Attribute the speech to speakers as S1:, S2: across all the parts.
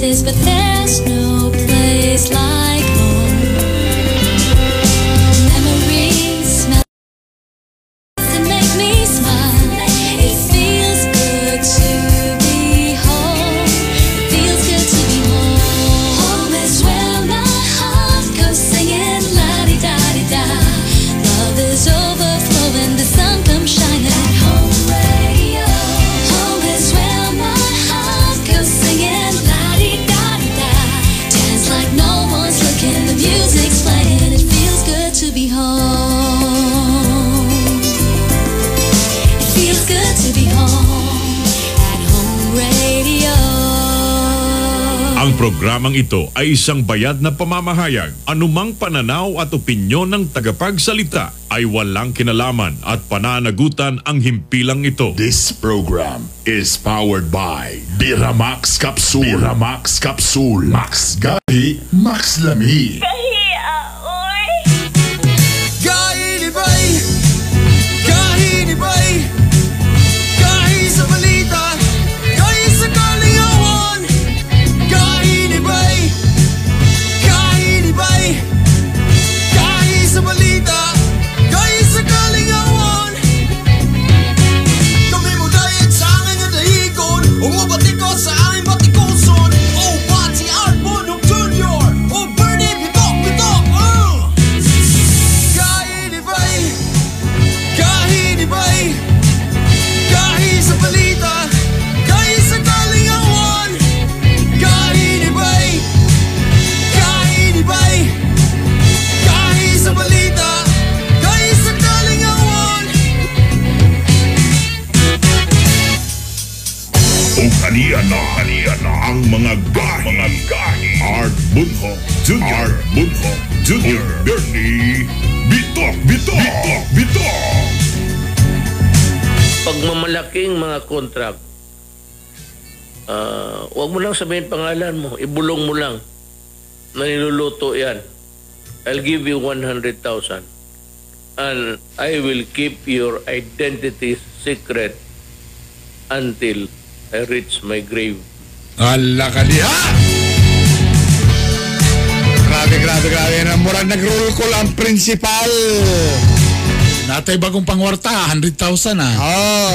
S1: places, but there's no
S2: programang ito ay isang bayad na pamamahayag. Anumang pananaw at opinyon ng tagapagsalita ay walang kinalaman at pananagutan ang himpilang ito.
S3: This program is powered by Biramax Capsule. Biramax Capsule. Max Gabi, Max Lami.
S4: Kahit O Bernie Bitok Bitok.
S3: Bitok Bitok.
S5: pagmamalaking mga contract, ah, huwag mo lang sabihin pangalan mo, ibulong mo lang na niluluto yan. I'll give you 100,000 and I will keep your identity secret until I reach my grave.
S6: Ala ka diha! Grabe, grabe, grabe. Murag nag-roll call ang principal.
S7: Natay bagong pangwarta, 100,000 ah.
S6: Oh.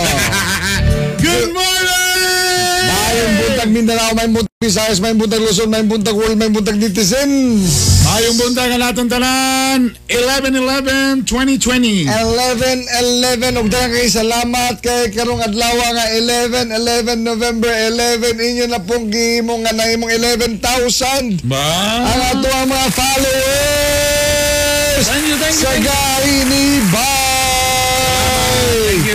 S7: Good morning!
S6: Mayong buntag Mindanao, may buntag Visayas, may buntag Luzon, may buntag World, may buntag netizens.
S7: Mayong buntag ang atong tanan, 11-11-2020.
S6: 11-11, ug daghang kay salamat kay karong adlaw nga 11-11 November 11 inyo na pong gihimo nga nahimong 11,000
S7: Ba?
S6: ang ato ang mga followers
S7: Thank you, thank you,
S6: sa
S7: thank you.
S6: gahi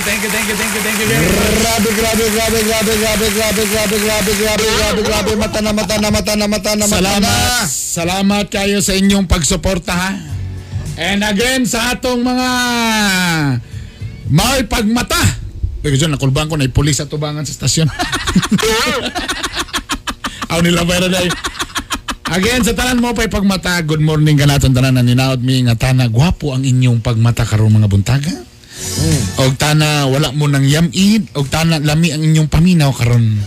S6: Bay.
S7: Thank you, thank you, thank you, thank you, thank you.
S6: Grabe, grabe, grabe, grabe, grabe, grabe, grabe, grabe, grabe, grabe, grabe, mata na, mata na, mata na, mata na, mata na.
S7: Salamat. Salamat kayo sa inyong pagsuporta ha. And again sa atong mga may pagmata. Pero dyan, nakulbang ko na ipulis sa tubangan sa stasyon. Aw nila bayra dahil. Again, sa tanan mo pa'y pagmata, good morning ka natin tanan na ninaot mi nga tana, gwapo ang inyong pagmata karong mga buntaga. Og tana, wala mo nang yamid, og tana, lami ang inyong paminaw karon.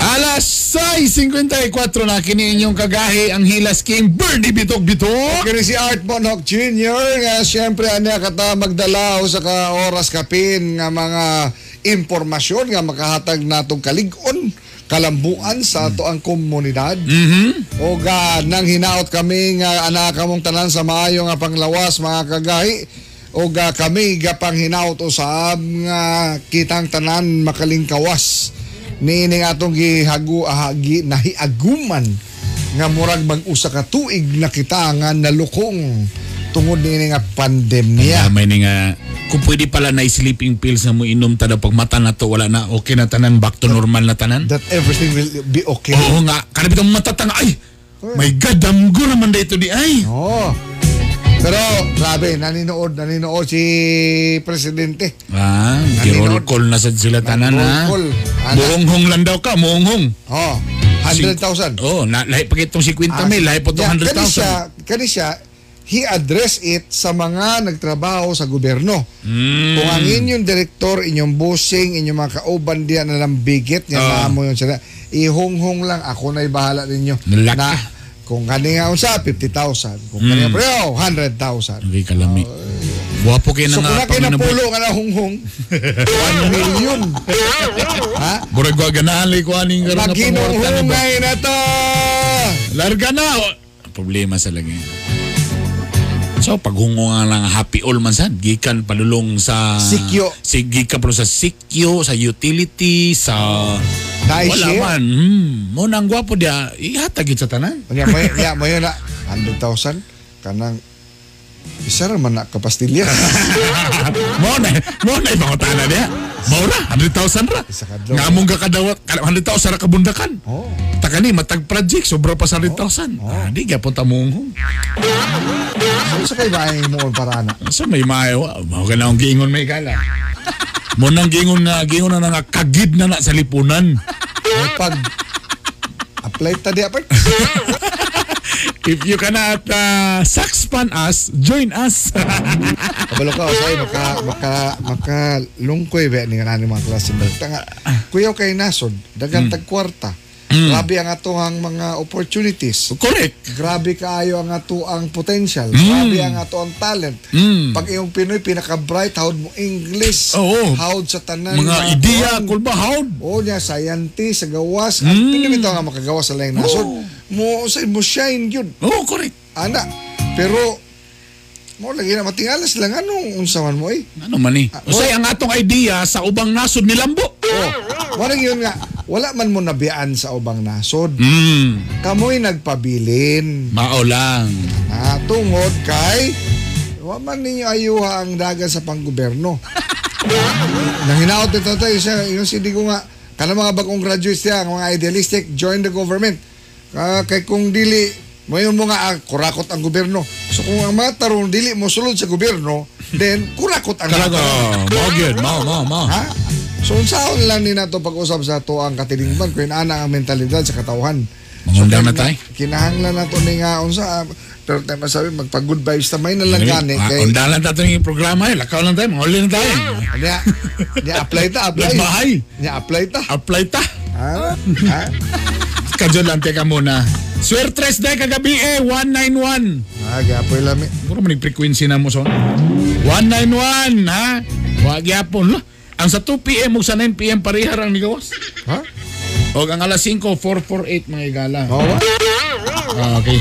S7: Alas 6.54 na kini inyong kagahi ang Hilas King Bernie Bitok Bitok.
S6: Kini si Art Bonhoc Jr. nga siyempre ano kata magdala o sa ka oras kapin nga mga impormasyon nga makahatag natong kaligon kalambuan sa ato ang komunidad.
S7: Mhm.
S6: O ga nang hinaot kami nga anak kamong tanan sa maayo nga panglawas mga kagahi. O ga kami gapang hinaot usab nga kitang tanan makalingkawas. Nining atong gihagu ahagi nahiaguman nga murag mag-usa ka tuig na kita nga nalukong tungod nini nga pandemya.
S7: May ni nga kung pwede pala na sleeping pills na mo inom tada pag mata na to wala na okay na tanan back to normal na tanan.
S6: That everything will be okay.
S7: Oo nga, kanabit ang mata tanga ay. My God, damgo naman dito di ay.
S6: Oo. Pero grabe, naninood, naninood si Presidente.
S7: Ah, roll call na sa sila tanan ha.
S6: Anak.
S7: Buhonghong lang daw ka, muhonghong.
S6: Oh, 100,000.
S7: Oh, na lahi pa itong 50 mil, lahi po itong
S6: Yeah, kani siya,
S7: 100,000.
S6: kani siya, he addressed it sa mga nagtrabaho sa gobyerno.
S7: Mm.
S6: Kung ang inyong direktor, inyong bossing, inyong mga kauban diyan na lambigit, niya
S7: Ah.
S6: na mo yun sila, ihunghong lang, ako na'y bahala ninyo.
S7: Nalaki.
S6: Na, kung kani nga unsa, 50,000. Kung
S7: Mm.
S6: kani preo, 100,000.
S7: Okay, kalami. Guwapo kayo
S6: So
S7: na
S6: kung
S7: nga
S6: na kayo
S7: panginabuhi.
S6: napulo nga na hunghong, 1 million. ha?
S7: Murag wa ganahan ko aning karon nga pangwarta na ba.
S6: Na to!
S7: Larga na. o. Problema sa lagi. So paghungo nga lang happy all man sad gikan palulong sa
S6: Sikyo.
S7: Si gikan pa sa sikyo, sa utility, sa
S6: Nice
S7: wala
S6: share.
S7: man. Hmm, mo nang gwapo dia ihatag gid sa tanan.
S6: Kanya mo ya mo yun na 100,000 kanang isa ra man na kapastilya.
S7: mo na, mo na ibang tanan dia. Mao na 100,000 ra. Nga among kakadawat 100,000 ra kabundakan.
S6: oh.
S7: Takani matag project sobra pa sa 100,000. Ah, di gyapon ta munghong.
S6: So sa kay bahay mo para na.
S7: So may maayo, mao ka na ang giingon may kala. Mo nang giingon na giingon na nga kagid na na sa lipunan.
S6: Ay, pag apply ta di apart.
S7: If you cannot uh, saxpan us, join us.
S6: Kabalo ka usay maka maka maka lungkoy ba ni nga mga klase. Tanga kuyaw kay nasod dagan tag kwarta. Grabe ang atoang mga opportunities.
S7: Correct.
S6: Grabe kaayo ang ato ang potential. Grabe ang ato ang talent.
S7: Mm.
S6: Pag iyong Pinoy pinaka-bright howd mo English,
S7: Oo.
S6: howd sa tanan
S7: Mga ideya,
S6: kuwan.
S7: kulbahawd.
S6: O niya, scientist, sa gawas. Ang
S7: Mm.
S6: Pinoy bitaw nga makagawas sa laing nasod. Mo, sa mo shine yun.
S7: Oh, correct.
S6: Ana. Pero, mo lagi na matingalas lang. Anong unsaman mo eh?
S7: Ano man ni? Usay ang atong idea sa ubang nasod ni Lambo.
S6: Oh, Marang yun nga, wala man mo nabiyaan sa ubang nasod.
S7: Hmm,
S6: Kamoy nagpabilin.
S7: mao lang.
S6: Ah, tungod kay wa man ninyo ayuha ang dagan sa panggobyerno. Nanginaot ito tayo siya, yung sindi ko nga, kana mga bagong graduates niya, mga idealistic, join the government. Ah, kay kung dili, mayon mo nga, ah, kurakot ang gobyerno. So kung ang mga tarong dili mo sulod sa gobyerno, then kurakot ang
S7: Kalaga,
S6: mga
S7: mao gyud, mao, mao, mao.
S6: Ha? So unsaon lang ni nato pag-usap sa to ang katilingban kung ana ang mentalidad sa katawhan.
S7: Mangundang na tay.
S6: Kinahanglan nato ni nga unsa ah, pero tayo masabi magpa-good vibes tamay na lang gani
S7: Ah,
S6: kay
S7: Undalan ta yung programa eh. Lakaw lang tayo. Mahuli na tayo.
S6: niya niya apply ta apply.
S7: Bahay.
S6: Niya apply ta.
S7: Apply ta.
S6: Ha? ha?
S7: Kadyon lang teka muna. Swertres day kagabi eh. 191.
S6: Ah, gapoy lami.
S7: Puro manig frequency na mo son. 191 ha. Wag yapon lo. Ang sa 2 PM ug sa 9 PM parehar ang nigawas.
S6: Ha?
S7: Og ang alas 5 448 mga igala.
S6: Oh, wa?
S7: Ah, okay.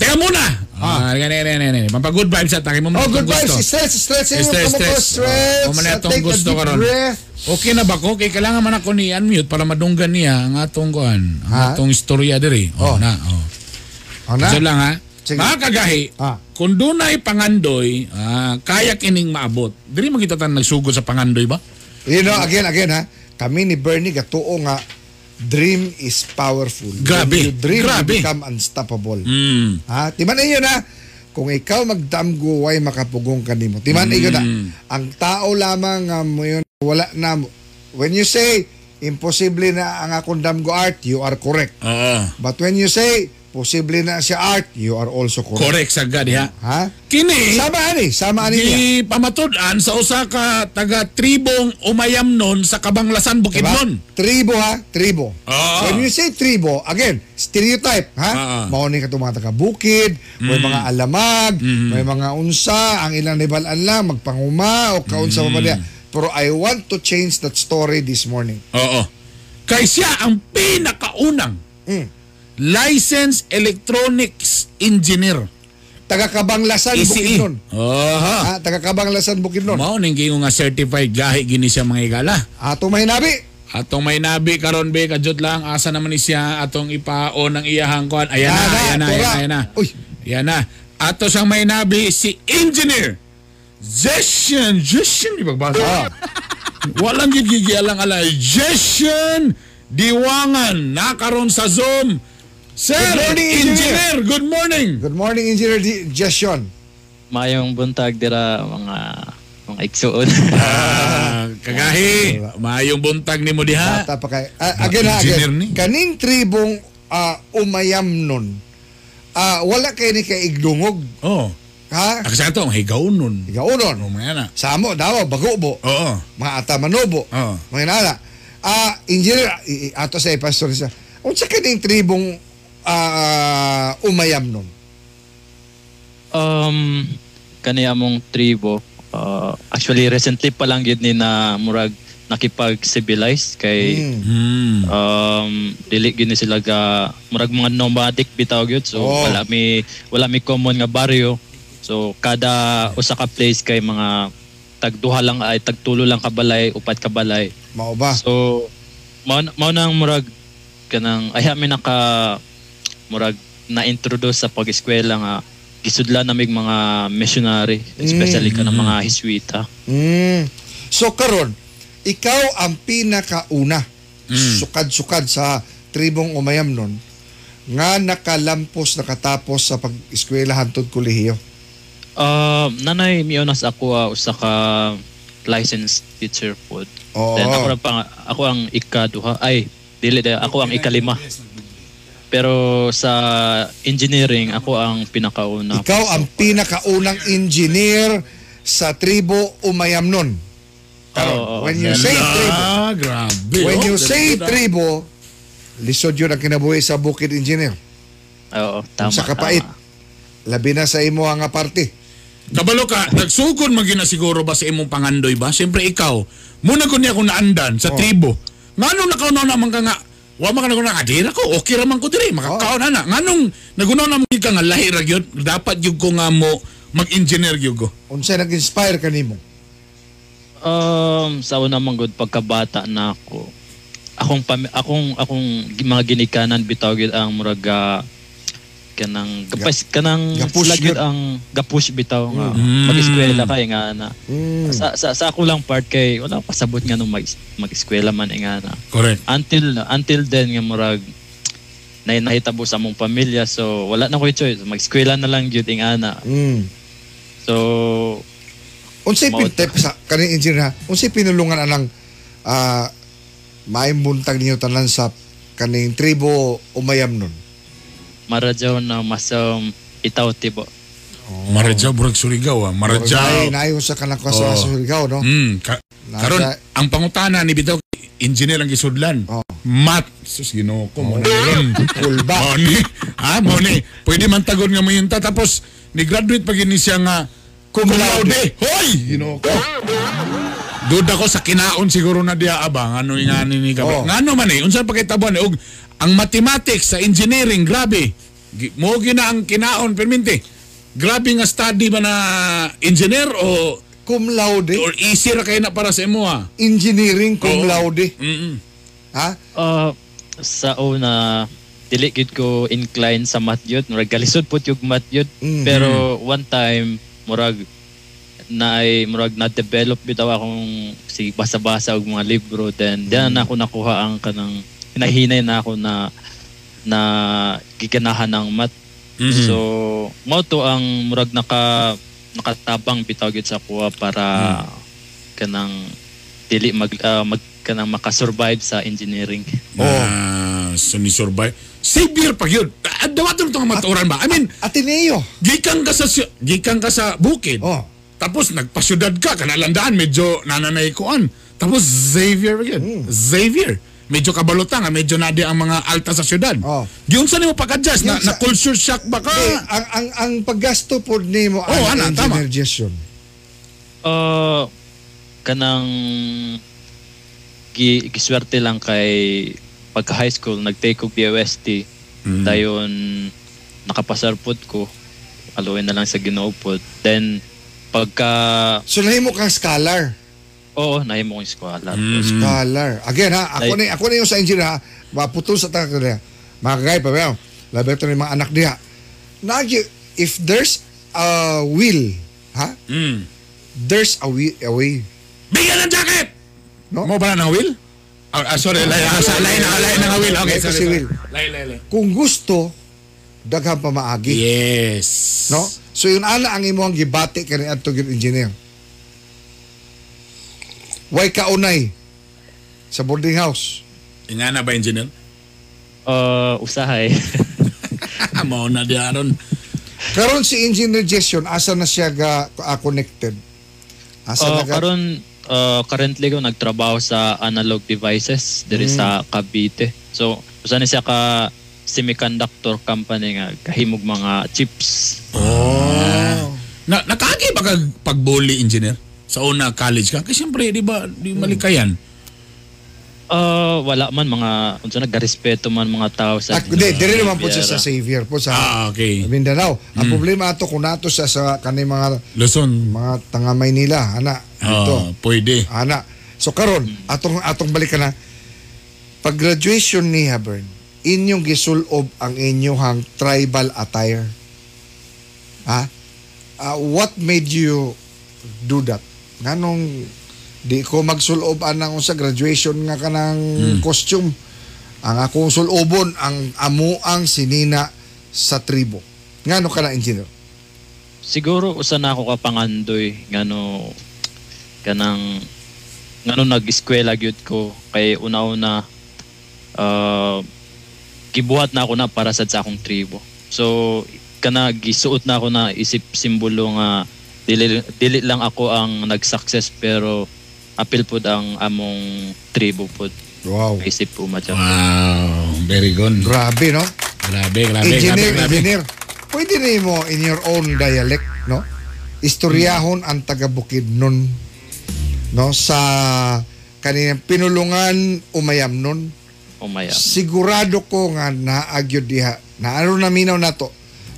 S7: Teka muna. Ah, gani gani gani. Pampa good vibes at tayo mo
S6: Oh, good
S7: gusto.
S6: vibes. Stress, stress.
S7: Stress,
S6: Stress,
S7: stress.
S6: stress.
S7: Oh, man
S6: Ah,
S7: atong
S6: take a
S7: gusto karon.
S6: breath.
S7: Okay na ba ko? Kay kailangan man ako ni unmute para madunggan niya ang atong kuan, ang
S6: Ha?
S7: atong istorya diri. Oh,
S6: Oh.
S7: na. Oh.
S6: Oh, na?
S7: Diyan lang ha.
S6: Sige.
S7: Mga kagahi,
S6: Ah.
S7: kung dunay pangandoy, ah, kaya kining maabot. Diri man kita tan nagsugod sa pangandoy ba?
S6: You know, again, again ha, kami ni Bernie gatuo nga dream is powerful.
S7: Grabe,
S6: When you dream,
S7: grabe.
S6: you become unstoppable.
S7: Mm.
S6: Ha? Timan na, kung ikaw magdamgo, way makapugong kanimo. Timan iyo na, ang tao lamang mo yun, wala na, when you say, imposible na ang akong damgo art, you are correct.
S7: Oo.
S6: But when you say, posible na siya art, you are also correct.
S7: Correct sa gadi ha.
S6: Ha?
S7: Kini,
S6: Sama ani, sama ani niya.
S7: di pamatud-an sa usa ka taga tribong umayamnon sa Kabanglasan
S6: Diba?
S7: Bukidnon.
S6: Tribo ha, tribo.
S7: Oo.
S6: When you say tribo, again, stereotype, ha?
S7: Oo.
S6: Mauni ka itong mga taga-bukid, may mga alamag, may mga unsa, ang ilang nibalaan lang, magpanguma, o kaunsa pa ba niya. Pero I want to change that story this morning.
S7: Oo. Kay siya ang pinakaunang
S6: Mm.
S7: Licensed electronics engineer.
S6: Taga-Kabanglasan,
S7: ECE.
S6: Bukidnon.
S7: Oha.
S6: Ha? Taga-Kabanglasan, Bukidnon.
S7: Mao ning gingo nga certified gahi gini siya mga igala.
S6: Ato may nabi.
S7: Atong may nabi karon be kadjot lang asa naman ni siya atong ipaon ng iyahang kuan. Ayan na,
S6: Yan na,
S7: ayan na, ayan na, ayan na.
S6: Uy.
S7: Ayan na. Ato siyang may nabi si engineer Jeshen, Jeshen di bagbasa.
S6: Ah.
S7: Walang gigigialang ala. Jeshen Diwangan nakaron sa Zoom. Sir,
S6: Good morning, engineer.
S7: engineer. Good morning.
S6: Good morning, Engineer Jason.
S8: mayong buntag dira mga mga igsuon.
S7: Ah, kagahi, maayong buntag nimo diha.
S6: Bata pa kay. Ah, again ha,
S7: engineer
S6: again.
S7: ni.
S6: Kaning tribong ah, umayam nun, ah, wala kay ni kay igdungog.
S7: Oh.
S6: Ha?
S7: Ako sa ito, ang higaunon.
S6: Ikaw unon.
S7: O mga na.
S6: Samo, daw, bagubo.
S7: Oo.
S6: Mga atamanobo.
S7: Oo.
S6: Mga nala. Ah, engineer, ato sa pastor siya. Unsa kaning tribong ah, umayam nun?
S8: Um, kaniya mong tribo, uh, actually recently pa lang yun ni na murag nakipag-civilize kay.
S6: Hmm.
S8: um dili gini sila ga murag mga nomadic bitaw gyud so
S6: Oh.
S8: wala mi wala mi common nga baryo so kada usa ka place kay mga tagduha lang ay tagtulo lang ka balay upat ka balay
S6: Mao ba?
S8: so mao na- mao nang murag kanang ay mi naka murag na-introduce sa pag-eskwela nga gisudlan namig mga missionary especially ka ng mga Hiswita
S6: Mm. So karon, ikaw ang pinakauna sukad-sukad sa tribong umayam nun nga nakalampos nakatapos sa pag-eskwela hantod kolehiyo.
S8: Uh, nanay miunas ako ah, usa ka licensed teacher pod.
S6: Oo.
S8: Then ako, pang, ako ang ikaduha. Ay, dili ako ang ikalima. Pero sa engineering, ako ang pinakauna.
S6: Ikaw ang pinakaunang engineer sa tribo umayam nun. Karon,
S8: Oo, oo.
S6: when you say tribo,
S7: Ah, grabe.
S6: when
S7: oh.
S6: you say tribo, lisod yun ang kinabuhi sa bukid engineer.
S8: Oo, tama.
S6: sa kapait.
S8: tama.
S6: Labi na sa imo nga parte.
S7: Kabalo ka, nagsugod magina siguro ba sa imong pangandoy ba? Siyempre ikaw, muna ko niya kung naandan
S6: Oh.
S7: sa tribo. Ngano nakaw na naman ka nga, wa man na nga, adira ko, okay raman ko diri, makakaon na na. Nganong, nagunaw naman ka nga, lahi ra gyud dapat yung ko nga mo, mag-engineer gyud ko.
S6: Unsa nag-inspire kanimo?
S8: Um, sa una man gud pagkabata na ako. Akong pami- akong akong mga ginikanan bitaw gyud ang murag ah, kanang gapas kanang
S6: gapush
S8: sila gyud ang gapush bitaw nga
S7: Mm.
S8: mag-eskwela kay nga na.
S6: Mm.
S8: Sa, sa, sa ako lang part kay wala pa sabot nga nung mag, mag-eskwela man eh nga na.
S7: Correct.
S8: Until until then nga murag na nahitabo sa among pamilya so wala na ko choice mag-eskwela na lang gyud ing ana.
S6: Mm.
S8: So
S6: Unsay
S8: Mao-
S6: pintep sa kaning engineer ha? Unsay pinulungan anang ah maimbuntag ninyo tanan sa kaning tribo umayam nun?
S8: Maradyaw na masam itaw tibo.
S7: Maradyaw, burag Surigao ah.
S6: Ay,
S7: Maradyaw.
S6: naayon sa kanang
S7: Oo.
S6: sa Surigao, no?
S7: Mm, ka,
S6: Nasa-
S7: karon ang pangutana ni bitaw engineer ang gisudlan.
S6: Oo.
S7: Mat. Sus Ginoo ko mo na ron.
S6: Kulba.
S7: Mo ni. Ha, mo ni. Pwede man tagon nga ta tapos ni graduate pag ini siya nga cum laude. Hoy, Ginoo ko. Duda ko sa kinaon siguro na diya abang ano nga ni ka.
S6: Oo.
S7: Ngano man eh unsa pakitabuan og ang mathematics sa engineering grabe. Mo gina ang kinaon perminti. Grabe nga study ba na engineer o
S6: Cum laude,
S7: or easy ra kay na para sa imo ah.
S6: engineering cum laude.
S7: Mm.
S6: Ha?
S8: Uh, sa una dili gid ko incline sa math yun. Murag galisod po yung math yun.
S6: Mhm.
S8: Pero one time murag na murag na develop bitaw akong si basa-basa og mga libro then
S6: Mm.
S8: diyan na ako nakuha ang kanang hinahinay na ako na na giganahan ng math.
S7: Mhm.
S8: So mo to ang murag naka nakatabang bitaw sa kuha para kanang dili mag, ah, mag kanang makasurvive sa engineering.
S7: Ah, so ni survive. Savior pa yun. Ah, Dawaton itong maturan ba? I mean,
S6: Ateneo.
S7: gikan ka sa gikan ka sa bukid.
S6: Oh.
S7: Tapos nagpasyudad ka, kanalandaan, medyo nananay koan. Tapos Xavier again. Xavier. Medyo kabalota nga, medyo nadi ang mga alta sa syudad.
S6: Oh.
S7: Di unsa nimo pagka-adjust na,
S6: sa-
S7: na culture shock ba ka?
S6: Eh, ang ang ang paggasto po nimo
S7: Oo,
S6: ang
S7: ana, tama.
S6: engineer gestion.
S8: Uh, kanang gi, giswerte lang kay pagka high school nag-take og DOST
S7: Mm.
S8: dayon nakapasar pod ko aluin na lang sa Ginoo pod then pagka
S6: So nahimo kang scholar.
S8: Oo nahimo kong eskwela
S7: Mm.
S6: Scholar. Again ha, ako ni ako ni yung sa engineer ha. Maputol sa tanga niya. Mga kagay pa ba? Labi ito ni mga anak diha. Nagi if there's a will, ha?
S7: Mm.
S6: There's a way, a way.
S7: Bigyan ng jacket!
S6: No?
S7: Mo ba na ng will? Ah, ah, sorry, lay, ah, sa, lay na, lay na will. Okay, sorry,
S6: will.
S7: Lay, lay, lay.
S6: Kung gusto, daghan pa maagi.
S7: Yes.
S6: No? So yun ana ang imong gibati kani adto gyud engineer. Way kaunay sa boarding house.
S7: Nga na ba, engineer?
S8: uh, usahay
S7: Mao na di aron.
S6: Karon si Engineer Jason, asa na siya ga, ah, connected? Asa
S8: Uh,
S6: na
S8: karon uh, currently ko nagtrabaho sa analog devices diri
S6: Mm.
S8: sa Cavite. So usa ni siya ka semiconductor company nga kahimog mga chips.
S6: Oh.
S7: Na, nakagi ba kag pagbully engineer? Sa una college ka? Kasi siyempre, di ba, di malikayan.
S8: Uh, wala man mga unsa nagrespeto man mga tao sa
S6: Ah, Hindi, dire naman po siya sa.
S8: Xavier
S6: po sa
S7: Ah, okay.
S6: Mindanao. Ang problema ato kung nato siya sa kanay mga
S7: Luzon.
S6: mga tanga Maynila, ana. Dito.
S7: Oh, pwede.
S6: Ana. So karon atong atong balikan na pag graduation ni Habern, inyong gisulob ang inyong tribal attire. Ha? Ah, what made you do that? Nganong di ko magsulob anang sa graduation nga kanang costume. Ang akong sulobon ang amo ang sinina sa tribo. Ngano ka na engineer?
S8: Siguro usa na ako kapangandoy ngano kanang ngano nag-eskwela gyud ko kay una-una uh, gibuhat na ako na para sa akong tribo. So kana gisuot na ako na isip simbolo nga dili, dili lang ako ang nag-success pero apil pud ang among tribo pud.
S6: Wow.
S8: Isip po matya.
S7: Wow, very good.
S6: Grabe, no?
S7: Grabe, grabe,
S6: engineer,
S7: grabe, grabe.
S6: engineer. Pwede na mo in your own dialect, no? Istoryahon ang taga Bukidnon, no? Sa kaniyang pinulungan umayam nun.
S8: Umaya.
S6: Sigurado ko nga naagyod diha. Naaro na minaw nato.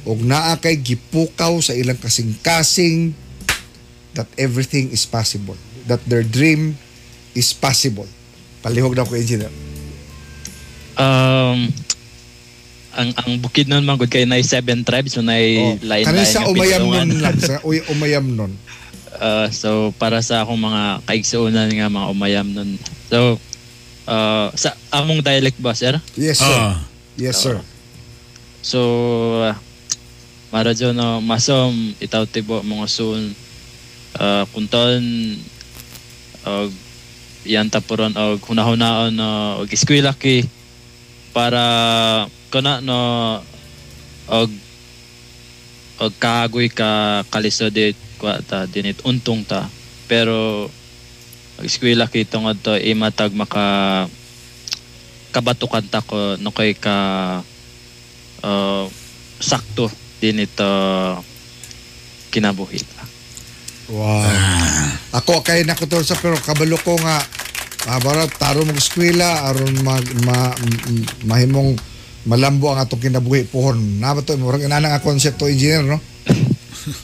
S6: Og naa kay gipukaw sa ilang kasing-kasing that everything is possible. That their dream is possible. Palihog na ko, engineer.
S8: Um, ang ang bukid nun man gud kay nay seven tribes so nay
S6: Oh,
S8: lain
S6: Kanay sa umayam nun lang. Sa uy, umayam nun.
S8: Uh, so para sa akong mga kaigsuonan nga mga umayam nun. So uh, sa among dialect ba sir?
S6: Yes, sir.
S7: Ah,
S6: Yes, sir.
S8: So uh, maradyo no masom itaw tibo mga soon uh, kunton og yan tapuron og hunahunahon no og eskwela ki para kana no og og kagoy ka kalisod kwa ta dinit untong ta. Pero ang eskwela ki tungod to imatag maka kabatukan ta ko no kay ka uh, sakto dinit uh, kinabuhi
S6: Wow. Ako kay nakutol sa pero kabalo ko nga ah, bara taro mag eskwela aron mag ma, mahimong malambo ang atong kinabuhi pohon. Na ba to murag inana nga konsepto engineer no?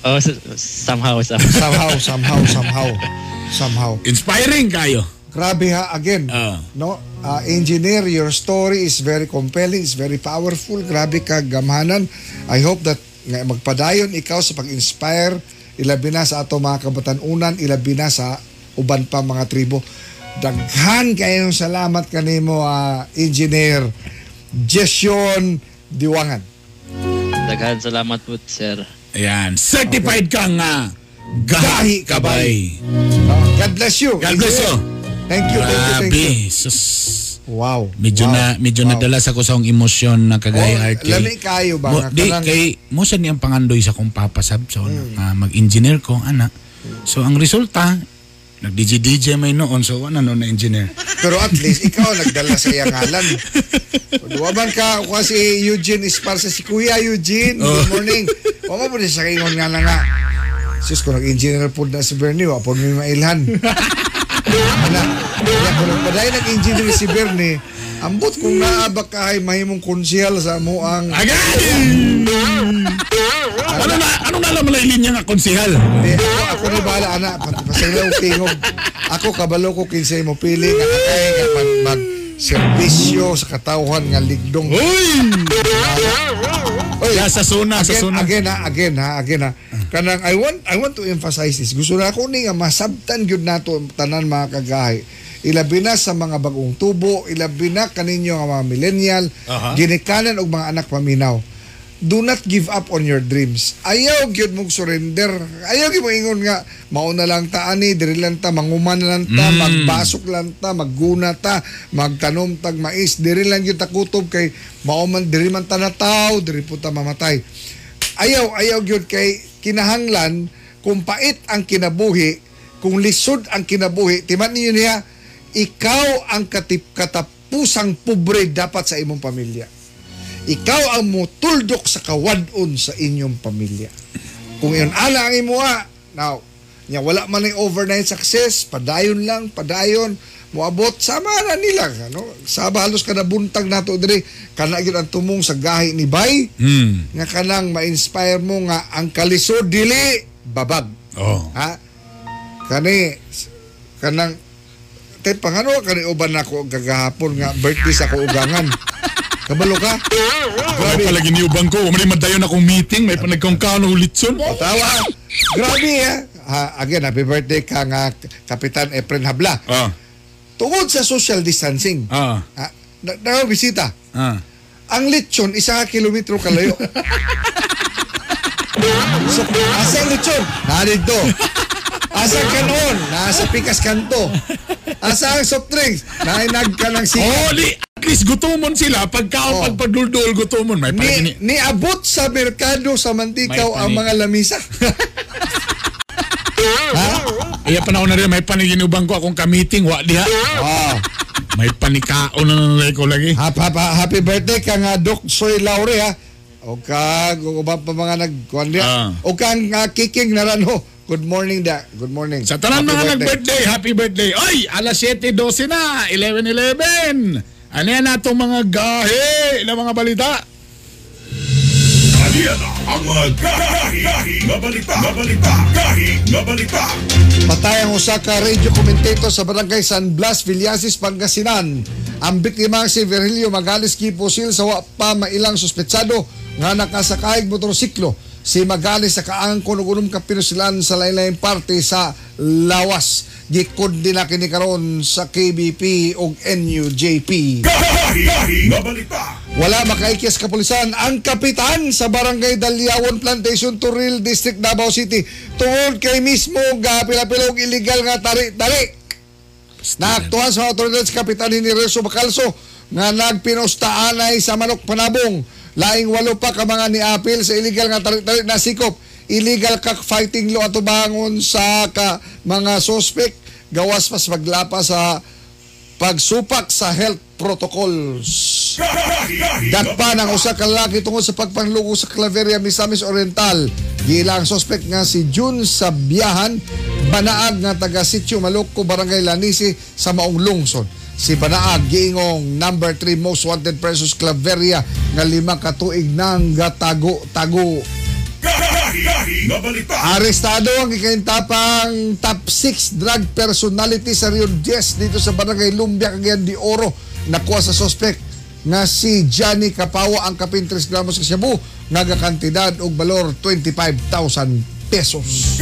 S8: Oh, somehow somehow.
S6: Somehow, somehow, somehow. Somehow.
S7: inspiring kayo.
S6: Grabe ha again.
S7: Ah.
S6: No? Ah, engineer, your story is very compelling, is very powerful. Grabe ka gamhanan. I hope that magpadayon ikaw sa pag-inspire ilabi na sa ato mga kabatanunan, ilabi na sa uban pa mga tribo. Daghan kayong salamat kanimo ah, engineer Jason Diwangan.
S8: Daghan salamat po sir.
S7: Ayan, certified ka nga.
S6: Gahi
S7: Gahi kabay.
S6: Ah, God bless you.
S7: God bless you.
S6: Thank you, thank you, thank you.
S7: Grabe.
S6: Wow.
S7: Medyo
S6: wow.
S7: na medyo
S6: Wow.
S7: nadala sa kusang emosyon na kagaya
S6: Oh,
S7: kay.
S6: lami kayo ba?
S7: Mo, di kay mo sa niyang pangandoy sa kong papasab so
S6: Hmm.
S7: ah, mag-engineer ko ana. So ang resulta nag DJ DJ may noon so ano no na engineer.
S6: Pero at least ikaw nagdala sa iyang ngalan. Duwa man ka kasi Eugene is para sa si Kuya Eugene. Good morning. O mo po sa kaingon nga na nga. Sus ko nag-engineer po na si Bernie, wa po may mailhan. Ana, kaya kung nagpaday nag-engineer si Bernie, ambot kung naabak kahay mahimong konsyal sa mo ang
S7: Agay! ano na ano na lang malaylin niya nga konsehal?
S6: Di, ako, ako ni bahala, ana. Pat- Pasaylaw tingog. Ako, kabalo ko kinsay mo pili nga kakay nga mag, serbisyo sa katawhan nga ligdong.
S7: Uy!
S6: Oy,
S7: Ya sa suna, sa
S6: again,
S7: suna.
S6: again ha, again ha, again ha. Kanang I want I want to emphasize this. Gusto na ako ni nga masabtan gyud nato tanan mga kagahay. Ilabi na sa mga bagong tubo, ilabi na kaninyo nga mga millennial,
S7: Aha.
S6: ginikanan og mga anak paminaw. Do not give up on your dreams. Ayaw gyud mong surrender. Ayaw gyud mo ingon nga mauna lang ta ani, diri lang ta manguman lang ta,
S7: Mm.
S6: magbasok lang ta, magguna ta, magtanom tag mais, diri lang gyud ta kutob kay mauman diri man ta nataw, diri po ta mamatay. ayaw ayaw gyud kay kinahanglan kung pait ang kinabuhi kung lisod ang kinabuhi timan niyo niya ikaw ang katip katapusang pobre dapat sa imong pamilya ikaw ang mutuldok sa kawadon sa inyong pamilya. Kung iyon ala ang imuha now nya wala man ang overnight success padayon lang padayon moabot sama na nila ano? Sa halos kada buntag nato diri kana gyud ang tumong sa gahi ni Bay.
S7: Hmm.
S6: nga kanang ma-inspire mo nga ang kalisod dili babag.
S7: Oh.
S6: ha? Kani kanang tay pangano kani uban nako gagahapon nga birthday sa ko ugangan kabalo ka
S7: Grabe pala giniubang ko. Umali madayon akong meeting. May panagkongkaon ng ulitson.
S6: tawa grabe ha. ha again happy birthday ka nga kapitan Efren Habla
S7: Ah.
S6: tungod sa social distancing
S7: Ah.
S6: ha, na, na bisita
S7: Ah.
S6: ang lechon isa ka kilometro kalayo so, asa ang lechon? Narito. Asa ang kanon? Nasa pikas kanto. Asa ang soft drinks? Nainag ka ng sika.
S7: Oh, li, at least gutomon sila. Pagkaon,
S6: Oh.
S7: pagpadul-dul, gutomon. May
S6: Ni,
S7: gini.
S6: niabot sa merkado sa Mantikaw ang mga lamisa. ha?
S7: Iya panahon na rin, may paniginubang ko akong ka-meeting. Wa diha.
S6: Oh.
S7: May panikaon na nanay ko lagi.
S6: Happy, happy, happy birthday ka nga Doc Soy Laure ha. O kag o pa mga nagkuan diha.
S7: Ah.
S6: O kang uh, kiking na ran ho. Good morning da. Good morning.
S7: Sa tanan
S6: Happy
S7: mga
S6: birthday.
S7: nag-birthday, happy birthday. Oy, alas 7.12 na, 11.11. Ano yan na itong mga gahe na mga balita?
S3: Aliyan na ang mga gahi, gahi, nga balita, nga balita, gahi, nga balita.
S6: Patay ang usa ka radio commentator sa barangay San Blas, Villasis, Pangasinan. Ang biktima si Virgilio Magalis Kipusil sa wa pa mailang suspetsado nga nakasakay motorsiklo. Si Magalis sa kaangkon ug unom ka pinusilan sa lain-lain parte sa Lawas. Gikod na kini karon sa KBP ug NUJP. Wala makaikis kapulisan ang kapitan sa barangay Dalyawon Plantation Turil District Davao City tungod kay mismo gapila-pila illegal nga tari-tari. Naaktuhan sa otoridad sa kapitan ni Rezo Bacalso nga nagpinustaanay sa manok panabong. Laing walo pa ka mga niapil sa illegal nga tari-tari na sikop. Illegal cockfighting law ato bangon sa ka mga suspect gawas pas paglapa sa pagsupak sa health protocols.
S3: Gahi, gahi, nga
S6: Dakpa ng usa ka lalaki tungod sa pagpanglugo sa Claveria, Misamis Oriental. Gila ang suspect nga si June Sabiahan, banaag nga taga Sitio Maluco, Barangay Lanisi sa Maong Lungsod. Si Banaag, giingong number 3 most wanted persons Claveria nga lima ka tuig nang gatago-tago. Arestado ang ikahintapang top 6 drug personality sa Rio 10 dito sa Barangay Lumbia, Cagayan de Oro. Nakuha sa suspect nga si Johnny Kapawa ang kapin 3 gramos sa Cebu nga kantidad og balor 25,000 pesos.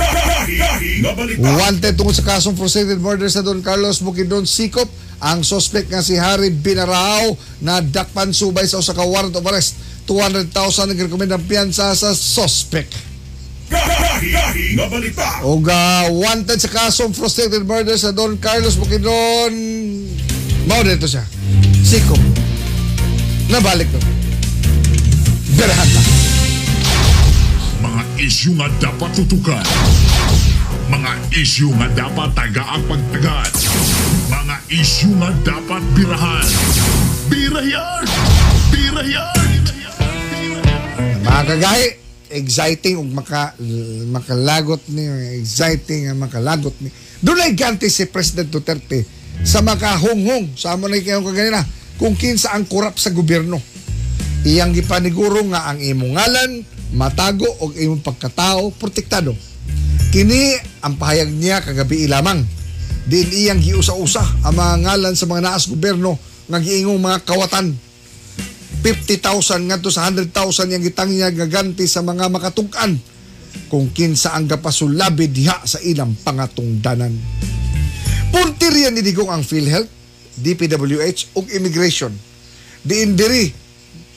S6: Wanted tungkol sa kasong frustrated murder sa Don Carlos Bukidnon Sikop, ang suspect nga si Harry Binarao na dakpan subay sa usa ka warrant of arrest. 200,000 ang recommend ang piyansa sa
S3: balita.
S6: O ga wanted sa kasong frustrated murder sa Don Carlos Bukidnon. Mao dito siya. Siko. Nabalik to. Berahan na.
S3: Mga isyu nga dapat tutukan. Mga isyu nga dapat tagaang pagtagad. Isyu nga dapat birahan. Birayan! Birayan!
S6: Mga kagahi, exciting ug maka makalagot ni exciting ang makalagot ni. Doon ay ganti si President Duterte sa makahunghong sa amo na kayong kaganina kung kinsa ang kurap sa gobyerno. Iyang gipaniguro nga ang imong ngalan matago og imong pagkatao protektado. Kini ang pahayag niya kagabi lamang. Din iyang giusa-usa ang mga ngalan sa mga naas gobyerno nga giingong mga kawatan 50,000 ngadto sa 100,000 yang gitang niya gaganti sa mga makatungkan kung kinsa ang gapasulabi diha sa ilang pangatungdanan. Puntiryan ni Digong ang PhilHealth, DPWH ug immigration. Diin diri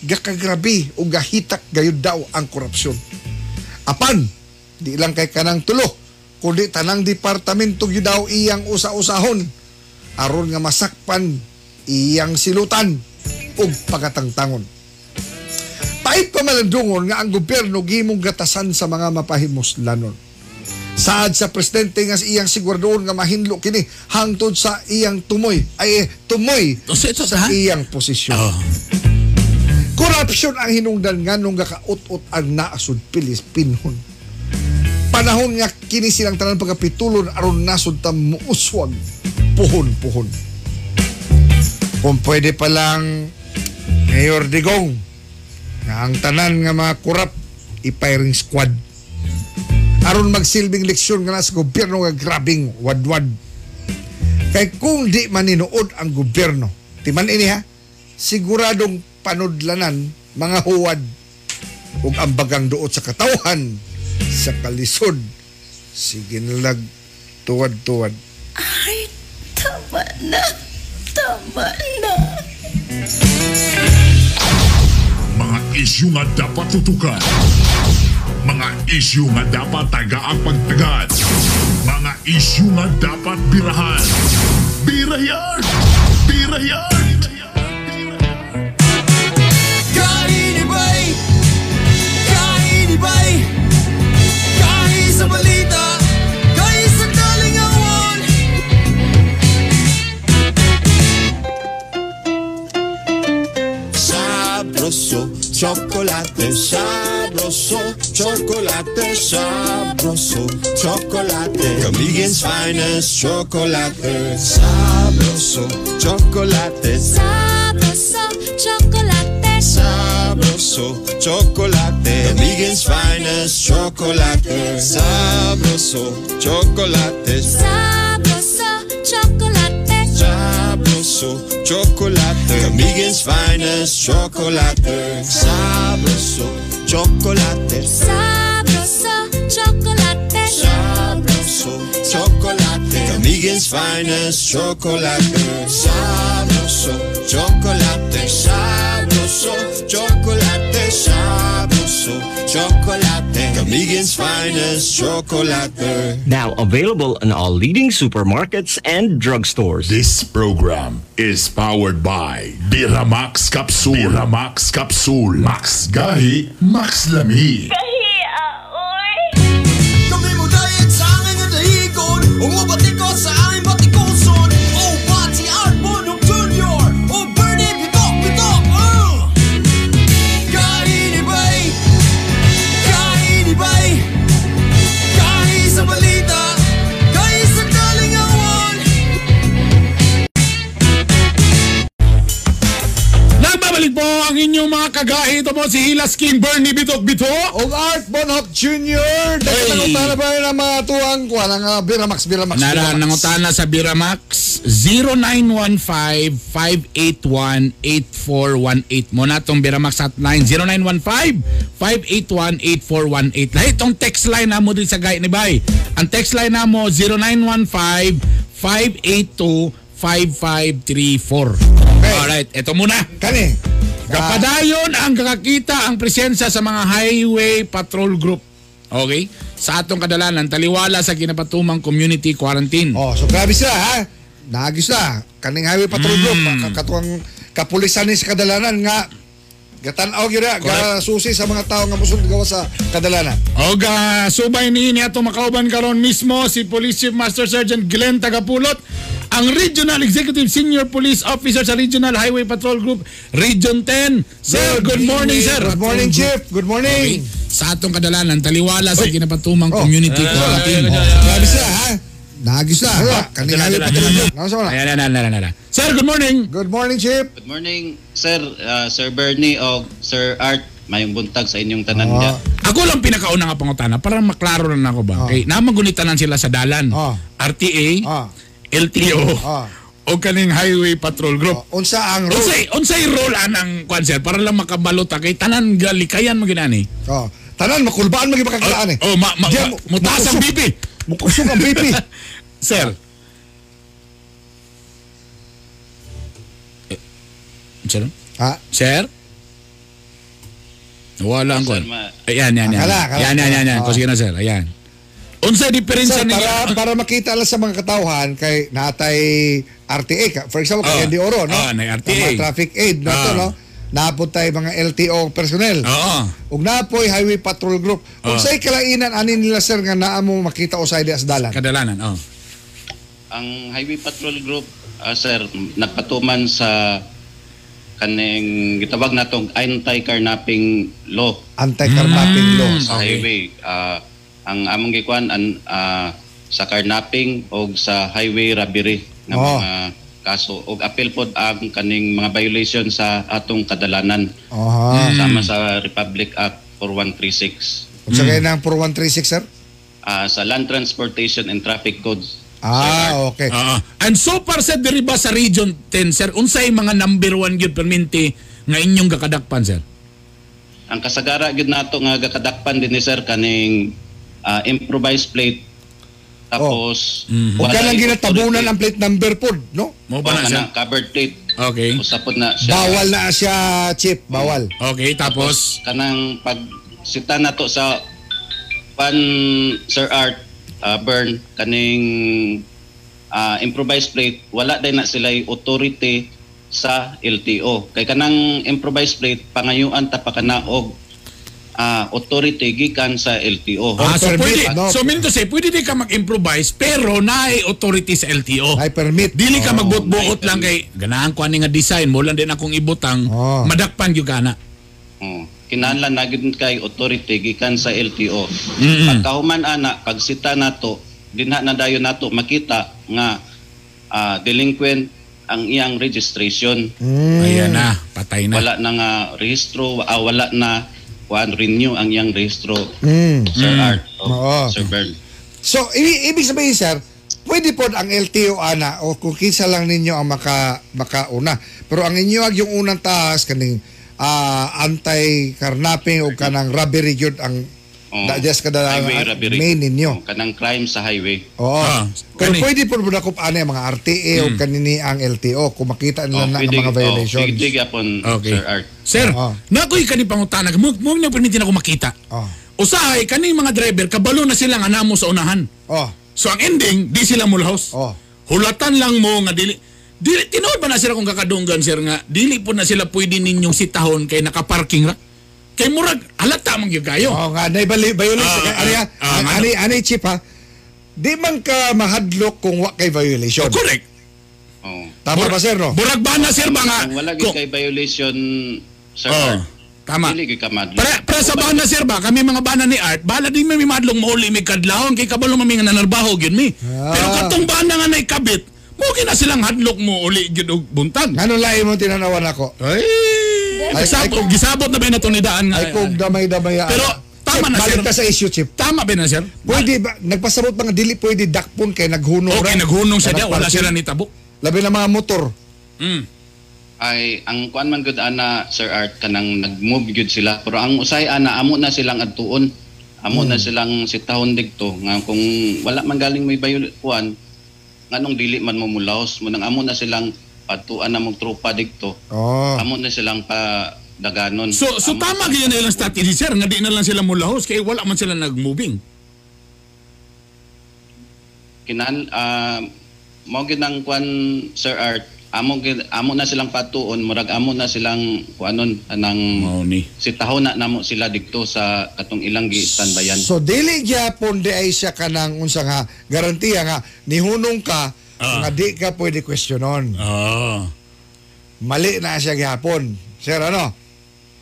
S6: gakagrabi ug gahitak gayud daw ang korupsyon. Apan, di lang kay kanang tulo, kundi tanang departamento gyud daw iyang usa-usahon aron nga masakpan iyang silutan ug pagkatangtangon. Pait pa malandungon nga ang gobyerno gimong gatasan sa mga mapahimuslanon. Saad sa presidente nga iyang siguradoon nga mahinlo kini hangtod sa iyang tumoy ay tumoy sa iyang posisyon.
S7: Oh.
S6: Corruption ang hinungdan nga nung gakaut-ut ang naasud pilis pinhon. Panahon nga kini silang tanan pagkapitulon aron nasud ta muuswag puhon-puhon. Kung pwede pa lang Mayor Digong nga ang tanan nga mga kurap ipiring squad aron magsilbing leksyon nga nasa gobyerno nga grabing wadwad. Kay kung di maninuod ang gobyerno, timan ini ha, siguradong panudlanan mga huwad ug ang bagang duot sa katawhan sa kalisod sige nalag tuwad-tuwad
S1: Ay, tama na. Tama na.
S3: Mga isyu nga dapat tutukan. Mga isyu nga dapat tagaang pagtagad. Mga isyu nga dapat birahan. Birayan! Birayan!
S4: Chocolate sabroso, chocolate sabroso, chocolate. Kamigen's finest chocolate sabroso, chocolate
S1: Sabroso, chocolate.
S4: sabroso, chocolate. Kamigen's finest chocolate sabroso, chocolate
S1: Sabroso, chocolate.
S4: sabroso, chocolate. Kamigen's finest chocolate sabroso, chocolate.
S1: Sabroso, chocolate.
S4: Sabroso, chocolate. Kamigen's finest chocolate. Sabroso, chocolate. Sabroso, chocolate. Sabroso, chocolate. Kamigen's finest chocolate.
S9: Now available in all leading supermarkets and drugstores.
S3: This program is powered by Biramax Capsule. Biramax Capsule. Max Gahi, Max Lami.
S4: Kami mo dahil sa akin nga dahigon Umabati
S7: Nagbabalik po ang inyong mga kagahi. Ito po si Hilas King Bernie Bitok Bito.
S6: og Art Bonhoc Jr. Dahil
S7: Hey.
S6: nangutana ba yun ang mga tuwang kuha ng uh, Biramax, Biramax,
S7: Nara
S6: Biramax.
S7: nangutana sa Biramax 0915-581-8418 mo na itong Biramax hotline 0915-581-8418 Lahat itong text line na mo din sa gay ni Bay ang text line na mo 0915-582-5534 Alright, ito muna
S6: Kani.
S7: Kapadayon ang kakakita ang presensya sa mga highway patrol group. Okay? Sa atong kadalanan, taliwala sa kinapatumang community quarantine.
S6: Oh, so grabe sila ha. Nagis na. Kaning highway patrol
S7: Mm.
S6: group, ka- katuwang kapulisan ni sa kadalanan nga gatanaw gyud na ga susi sa mga tao nga musul gawa sa kadalanan.
S7: O ga, subay ni ni atong makauban karon mismo si Police Chief Master Sergeant Glenn Tagapulot, ang Regional Executive Senior Police Officer sa Regional Highway Patrol Group, Region 10. Sir, good, morning, sir.
S6: Good morning, Chief. Good morning.
S7: Okay. Sa atong kadalanan, taliwala sa kinapatumang
S6: Oh.
S7: community quarantine.
S6: Oh, grabe sila ha. Nagis na. ha? Kaning highway patrol group. Ano sa wala?
S7: Ayan, ayan, ayan, ayan, ayan. Sir, good morning.
S6: Good morning, Chief.
S10: Good morning, Sir uh, Sir Bernie o Sir Art. Mayong buntag sa inyong tanan
S6: Ah.
S10: niya.
S7: Ako lang pinakauna nga pangutana para maklaro na ako ba.
S6: Ah.
S7: Okay, namagunitan sila sa dalan.
S6: Ah.
S7: RTA,
S6: Ah.
S7: LTO,
S6: Ah.
S7: o kaning Highway Patrol Group.
S6: Oh, unsa ang road?
S7: Unsay unsay role anang kwan sir para lang makabalot ta kay tanan galikayan mo ginani.
S6: Oh, tanan makulbaan magi pakaglaan eh.
S7: Oh, ma, ma,
S6: Diyan,
S7: ma- mutaas ang
S6: mukusog. Mukusog ang BP.
S7: Sir. Eh, Sir?
S6: ha?
S7: Sir? Wala ang kwan. Ayan, yan, yan.
S6: Akala, akala.
S7: Yan, yan, yan, yan.
S6: Ah.
S7: Sige na, sir. Ayan. Unsay diferensya
S6: Sir,
S7: ni
S6: para, para makita lang sa mga katawhan kay natay RTA. For example,
S7: Ah.
S6: kay Andy Oro, no?
S7: Ah, na RTA.
S6: Sa mga traffic aid, no?
S7: Ah.
S6: to, no? Napod tayo mga LTO personnel.
S7: Oo.
S6: Ug napoy highway patrol group.
S7: Oh.
S6: say kalainan ani nila sir nga naa mo makita usay di as dalan.
S7: Kadalanan, oh.
S10: Ang Highway Patrol Group, ah, sir, nagpatuman sa kaning gitawag natong anti-carnapping law
S6: Anti-carnapping law.
S10: sa
S7: Okay.
S10: highway. Ah, ang among gikuan an ah, sa carnapping o sa highway robbery nga
S6: Oh.
S10: mga kaso og appeal pod ang kaning mga violation sa atong kadalanan
S6: Aha.
S10: sama sa Republic Act 4136
S6: Unsa kay nang 4136 sir?
S10: ah, sa Land Transportation and Traffic Codes.
S6: Ah, okay.
S7: Oo. And so far sa diri ba sa Region 10, sir, unsay mga number one gyud perminti nga inyong gakadakpan, sir?
S10: Ang kasagara gyud nato nga gakadakpan din ni sir kaning ah, improvised plate tapos
S6: Huwag ka lang ginatabunan ang plate number pod, no?
S7: Mo
S10: o
S7: ba na,
S10: kana covered plate
S7: Okay.
S10: usapod na siya
S6: Bawal na siya, chip. Bawal.
S7: Okay, tapos
S10: kanang pag sita nato sa pan Sir Art ah, Burn kaning ah, improvised plate wala din na sila authority sa LTO kay kanang improvised plate pangayuan ta ah, authority gikan sa LTO
S7: Ah, so
S6: permit,
S7: pwede,
S6: no?
S7: so mean to say, pwede di ka mag-improvise pero naay authority sa LTO.
S6: Ay permit.
S7: Dili ka
S10: Oh,
S7: magbuot-buot
S10: naay
S7: lang kay ganahan ko ani nga design mo lang din akong ibutang
S6: Oh.
S7: madakpan gyud kana.
S10: Oh, kinahanglan na gid kay authority gikan sa LTO.
S7: Mm-mm.
S10: Pagkahuman ana pagsita nato dinha na dayon nato makita nga ah, delinquent ang iyang registration.
S6: Mm.
S7: Ayan na, patay na.
S10: Wala na nga rehistro, ah, wala na kuan renew ang iyang rehistro.
S6: Mm.
S10: Sir Art o
S6: Oo.
S10: Sir Bern.
S6: So, i- ibig sabihin, sir, pwede po ang LTO ana o kung kinsa lang ninyo ang maka, makauna. Pero ang inyo ag yung unang taas kaning ah, anti-carnapping o kanang robbery yun ang
S10: Oh,
S6: just kada
S10: highway
S6: ang
S10: robbery.
S6: main ninyo.
S10: Oh, kanang crime sa highway.
S6: Oo.
S7: Ah,
S6: Pero
S7: kani. Hmm.
S6: pwede po mo na ani ang mga RTA o kanini ang LTO kung makita nila
S10: Oh,
S6: na ang mga violations.
S10: Oh, pwede gyapon
S7: Okay.
S10: Sir Art.
S7: Sir,
S6: Oo.
S7: nakoy kani pangutana, mo mo na permitin ako makita.
S6: Oh.
S7: Usahay kaning mga driver kabalo na sila nga namo sa unahan.
S6: Oh.
S7: So ang ending, di sila mulhouse.
S6: Oh.
S7: Hulatan lang mo nga dili Dili tinuod ba na sila kung kakadunggan sir nga dili po na sila pwede ninyong sitahon kay nakaparking ra. Kay murag halata man gyud kayo.
S6: Oh, nga na violation
S7: Ah,
S6: kay ani
S7: ah, ah,
S6: ani
S7: ano?
S6: ani, ani chip ha. Di man ka mahadlok kung wa kay violation.
S7: Correct.
S10: Oh.
S6: Tama ba sir no?
S7: Burag ba na sir ba nga?
S10: Kung wala gid kay violation Sir
S7: Oh, tama.
S10: Dili ka.
S7: Para, para sa bana sir ba, kami mga bana ni Art, bala din may madlong mauli may kadlawon kay kabalo mami nga nanarbaho gyud mi.
S6: Ah.
S7: Pero katong bana nga nay kabit, mo na silang hadlok mo uli gyud og buntag.
S6: Ngano lahi mo tinanawan ako?
S7: Ay,
S6: Ay,
S7: gisabot,
S6: ay,
S7: gisabot na ba na ni daan nga.
S6: Ay kung damay-damay
S7: Pero tama na
S6: Balik
S7: sir.
S6: ka sa issue chip.
S7: Tama ba na sir?
S6: Pwede ba nagpasabot nga dili pwede dakpon kay naghunong
S7: Okay, naghunong siya
S6: Kanang
S7: diya, wala sila ni tabok.
S6: Labi na mga motor.
S7: Mm.
S10: ay ang kuan man gud ana Sir Art kanang nag-move gud sila pero ang usay ana amo na silang adtuon amo na silang sitahon digto nga kung wala man galing may bayol kuan nganong dili man mo mulaos mo nang amo na silang patuan na mong tropa digto
S6: Oh.
S10: amo na silang pa daganon
S7: So, so
S10: Amo
S7: tama gyud na ilang strategy sir, nga di na lang sila mulahos kay wala man sila nag-moving.
S10: kinan ah mo gid ang kuan Sir Art amo gid amo na silang patuon murag amo na silang kuanon anang
S7: Mao ni.
S10: sitahon na namo sila dikto sa katong ilang gistanbayan.
S6: So dili gyapon di ay siya kanang unsa nga garantiya nga nihunong ka
S7: Ah.
S6: nga di ka pwede questionon.
S7: Ah.
S6: Mali na siya gyapon. Sir ano?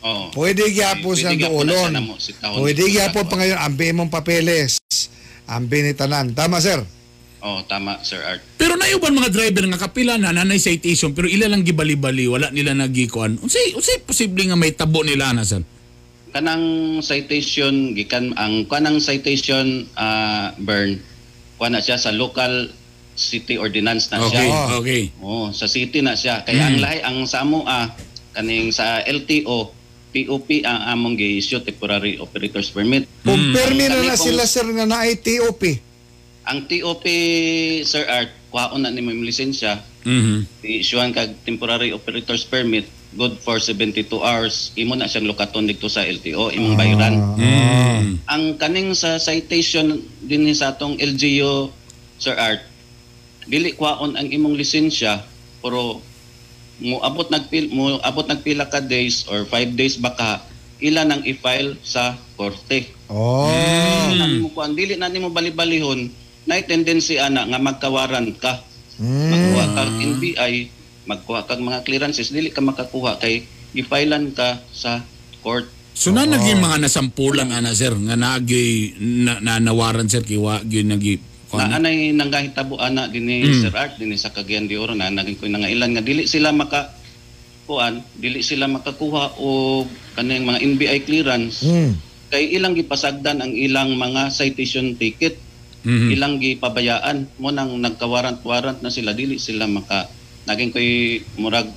S10: Oo.
S6: Pwede
S10: Pwede
S6: sa duolon. Pwede gyapon pa
S10: kuan.
S6: ngayon ambi mong papeles. Ambi ni tanan. Tama sir?
S10: Oh, tama Sir Art.
S7: Pero nayuban mga driver nga kapila na nanay citation pero ila lang gibali-bali wala nila nagikuan. Unsay unsay posible nga may tabo nila na sir?
S10: Kanang citation gikan ang kanang citation ah burn kuha na siya sa local city ordinance na
S7: Okay,
S10: siya.
S7: okay.
S10: Oh, sa city na siya. Kaya ang lahi ang sa amo ah kaning sa LTO POP ang among gi-issue temporary operators permit.
S6: Kung permi na na sila sir nga naay TOP.
S10: Ang TOP Sir Art kuhaon na ni mo yung lisensya
S7: Mhm.
S10: i-issuean kag temporary operators permit good for 72 hours imo na siyang lokaton dito sa LTO imong bayaran
S7: Mm.
S10: ang kaning sa citation din ni sa atong LGU Sir Art dili kwaon ang imong lisensya pero mo abot nagpil mo abot nagpila ka days or 5 days baka ilan ang i-file sa korte.
S6: Oh.
S10: Mm. mo kuan dili na nimo bali-balihon na tendency ana nga magkawaran ka. Magkuha ka NBI, magkuha kag mga clearances dili ka makakuha kay i-filean ka sa court.
S7: So na naging mga nasampulan ana sir nga nagi na, na nawaran sir kiwa gyud nagi
S10: Na anay nanggahitabo ana dinhi
S7: Mm.
S10: Sir Art dinhi sa Cagayan de Oro na naging ko nangailan nga dili sila maka kuan, dili sila makakuha og kanang mga NBI clearance
S6: Mm.
S10: kay ilang gipasagdan ang ilang mga citation ticket
S7: Mhm.
S10: ilang gipabayaan mo nang nagkawarant-warant na sila dili sila maka naging koy murag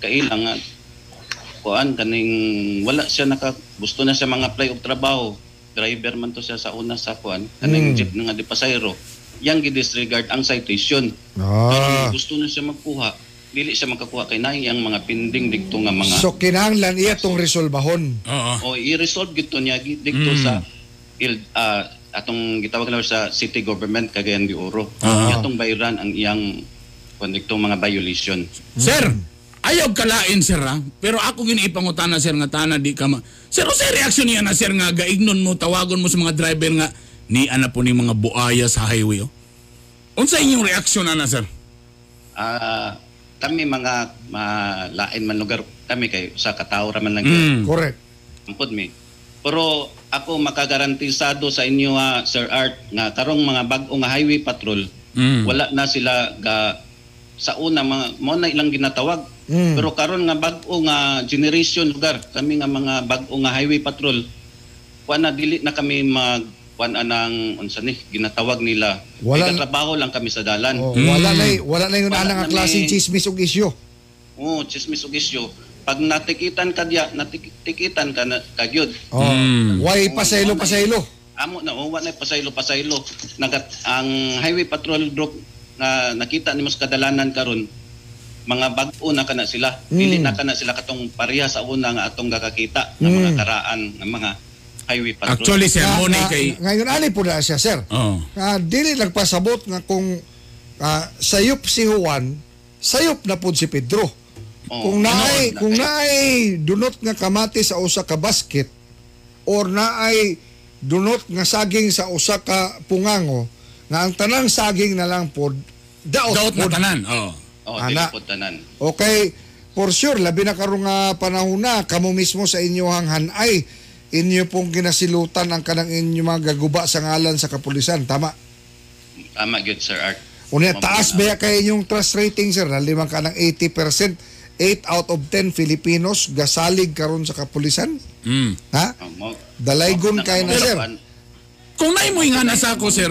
S10: kailang kuan kaning wala siya naka gusto na siya mga apply og trabaho driver man to siya sa una sa kuan kaning
S6: Mm.
S10: jeep nga di pasayro yang gi-disregard ang citation
S6: Ah.
S10: Gusto na siya magkuha dili siya makakuha kay naay ang mga pending dikto nga mga
S6: So kinahanglan iya tong resolbahon.
S7: Oo.
S10: o i-resolve gito niya dikto
S7: Mm.
S10: sa il ah, atong gitawag na sa city government Cagayan de Oro.
S7: Ah.
S10: Atong bayran ang iyang kung mga violation.
S7: Sir, ayaw kalain sir ha. Pero ako giniipangutana sir nga tana di ka ma... Sir, o sir reaksyon niya na sir nga gaignon mo, tawagon mo sa mga driver nga ni ana po ni mga buaya sa highway oh. Unsa inyong reaksyon ana sir?
S10: Ah, kami mga malain man lugar kami kay sa katao ra man lang
S7: Mm.
S6: Correct.
S10: Ampod mi. Pero ako makagarantisado sa inyo ha, Sir Art nga karong mga bag-o nga highway patrol
S7: Mm.
S10: wala na sila ga sa una mga mo na ilang ginatawag
S6: Mm.
S10: pero karon nga bag-o nga generation lugar kami nga mga bag-o nga highway patrol kuan na dili na kami mag kuan anang unsa ni ginatawag nila
S6: Wala-
S10: trabaho lang kami sa dalan
S6: Oh,
S7: Mm.
S6: wala na wala na yung anang
S10: na
S6: klaseng chismis ug isyo.
S10: oh chismis ug isyo pag natikitan ka diya natikitan ka na kagyud
S6: Oh.
S7: Mm.
S6: Why pasaylo pasaylo?
S10: amo na oh, wala pasaylo pasaylo nagat ang highway patrol group na nakita nimo sa kadalanan karon mga bag-o na kana sila
S6: Mm.
S10: dili na kana sila katong pareha sa una nga atong gakakita ng mga
S6: Mm.
S10: karaan ng mga highway patrol
S7: Actually sir, mo ni kay
S6: Ngayon po na siya, sir.
S7: Oh.
S6: Nga dili nagpasabot nga kung ah, sayop si Juan, sayop na pud si Pedro.
S10: Oo,
S6: kung naay
S10: na
S6: kung naay dunot nga kamati sa usa ka basket or naay dunot nga saging sa usa ka pungango nga ang tanang saging na lang pod daot,
S7: Daot na
S6: pod.
S7: tanan. Oh.
S10: Oh
S6: ana.
S10: tanan
S6: Okay, for sure, labi na karong nga panahon na, kamo mismo sa inyong hanay, inyo pong ginasilutan ang kanang inyo mga gaguba sa ngalan sa kapulisan. Tama.
S10: tama gyud sir art
S6: Unya,
S10: Mama
S6: taas ba
S10: na.
S6: kay inyong trust rating, sir? Nalimang ka ng 80%, 8 out of 10 Filipinos gasalig karon sa kapulisan?
S7: Mm.
S6: Ha? Dalaygon kay na, sir.
S7: Kung naay mo nga na sa ako sir,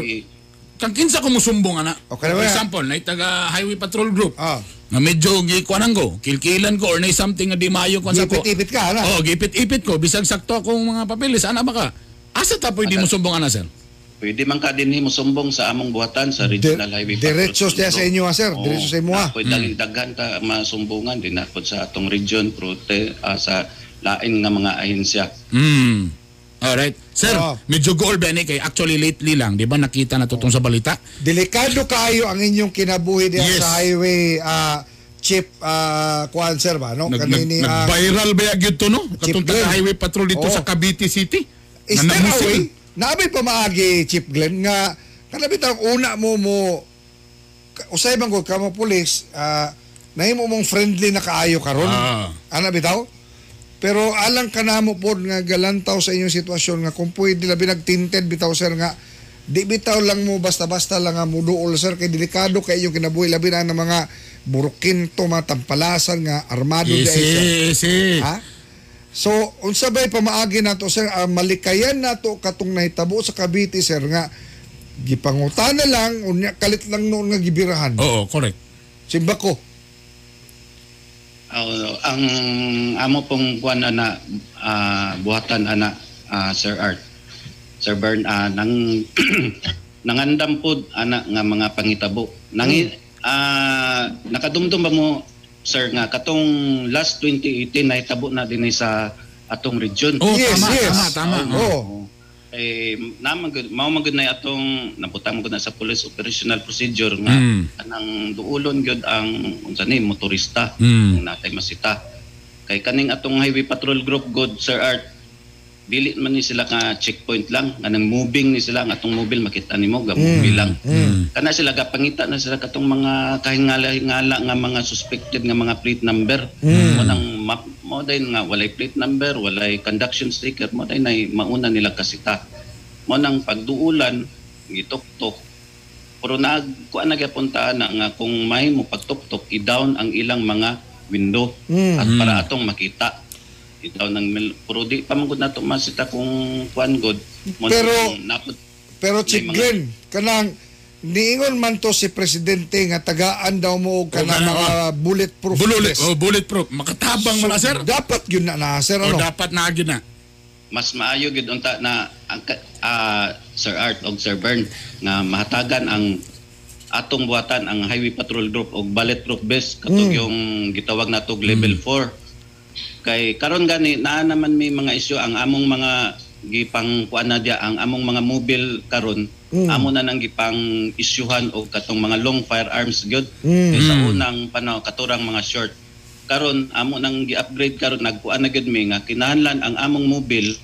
S7: kang kinsa ko musumbong ana.
S6: Okay na
S7: For example, na taga highway patrol group.
S6: Ah,
S7: Nga medyo gikuanan ko, kilkilan ko or na something nga di maayo ko sa ko.
S6: ipit-ipit ka, ha?
S7: Oh, gipit-ipit ko bisag sakto akong mga papeles ana ba ka? Asa ta pwede mo sumbong ana sir?
S10: Pwede man ka dinhi mo sumbong sa among buhatan sa regional highway patrol.
S6: diretso siya sa inyo, ha, sir?
S10: Oo.
S6: Diretso sa imo?
S10: Na, Pwede mm. daghan ta masumbungan din na sa atong region prote ah, sa lain nga mga ahensya.
S7: Hmm. Alright. Sir,
S6: Oo.
S7: medyo goal ba ni kay actually lately lang, di ba nakita na tutong sa balita?
S6: Delikado kayo ang inyong kinabuhi diyan
S7: Yes.
S6: sa highway ah, chip uh, kuan sir ba no
S7: Nag,
S6: kanini
S7: nag,
S6: ah,
S7: nag-viral ba yun to, no? Katong
S6: Glenn.
S7: taga highway patrol dito
S6: Oo.
S7: sa Cavite City.
S6: is
S7: Na
S6: there a way naabay pa maagi chip Glenn nga kanabi tawag una mo mo ka- usay bang gud kamo pulis ah nahimo mong friendly na kaayo karon
S7: Ah.
S6: ana bitaw pero alang kanamo pod nga galantaw sa inyong sitwasyon nga kung pwede labi nagtinted bitaw sir nga di bitaw lang mo basta-basta lang nga muduol sir kay delikado kay inyong kinabuhi labi na ng mga burukinto mga tampalasan nga armado
S7: Yes,
S6: ay, sir.
S7: yes, yes.
S6: Ha? So, unsa ba'y pamaagi nato sir, ang malikayan nato katong nahitabo sa Cavite sir nga gipangutan na lang unya kalit lang noon nga gibirahan.
S7: Oo, correct.
S6: Simba ko.
S10: Ah, ang amo pong kuan ana ah, buhatan ana ah, Sir Art. Sir Bern ah, nang nangandam pod ana nga mga pangitabo. Nangi ah, nakadumdum ba mo sir nga katong last 2018 nahitabo na dinhi sa atong region.
S7: Oh,
S6: Yes,
S7: tama,
S6: yes.
S7: tama, tama.
S6: Oo.
S10: Oo. Kay naman gud mao man gud na atong nabutang man gud na sa police operational procedure nga
S7: Mm.
S10: kanang duulon gyud ang unsa ni motorista
S7: Mm.
S10: natay masita kay kaning atong highway patrol group god Sir Art dili man ni sila ka checkpoint lang kanang moving ni sila ang atong mobile makita nimo ga mobile lang. kana sila gapangita na sila katong mga kahingala-hingala nga mga suspected nga mga plate number. Mo nang map mo din nga walay plate number walay conduction sticker mo din nay mauna nila kasita mo nang pagduulan gitok-tok. Pero nag kuan na gyapon ta na nga kung may mo pagtok-tok i-down ang ilang mga window.
S6: Mm.
S10: at para atong makita i-down ng mil- pero di pa man gud nato masita kung kuan god mo
S6: Pero-
S10: napod
S6: Pero
S10: mga-
S6: Glenn, kanang niingon man to si presidente nga tagaan daw mo og kanang
S7: Oo,
S6: mga bulletproof
S7: Bullet, oh, bulletproof. Makatabang mo na, sir.
S6: Dapat yun na na, sir.
S7: O
S6: Ano?
S7: dapat na agad na.
S10: mas maayo gid unta na ah, Sir Art og Sir Bern nga mahatagan ang atong buhatan ang Highway Patrol Group og bulletproof vest katong yung gitawag natog level 4 kay karon gani naa naman may mga isyu ang among mga gipang kuan na dia ang among mga mobile karon amo na nang gipang isyuhan og katong mga long firearms gyud. Kay sa unang panahon katurang mga short. Karon amo nang gi-upgrade karon nagkuan na gyud mi nga kinahanglan ang among mobile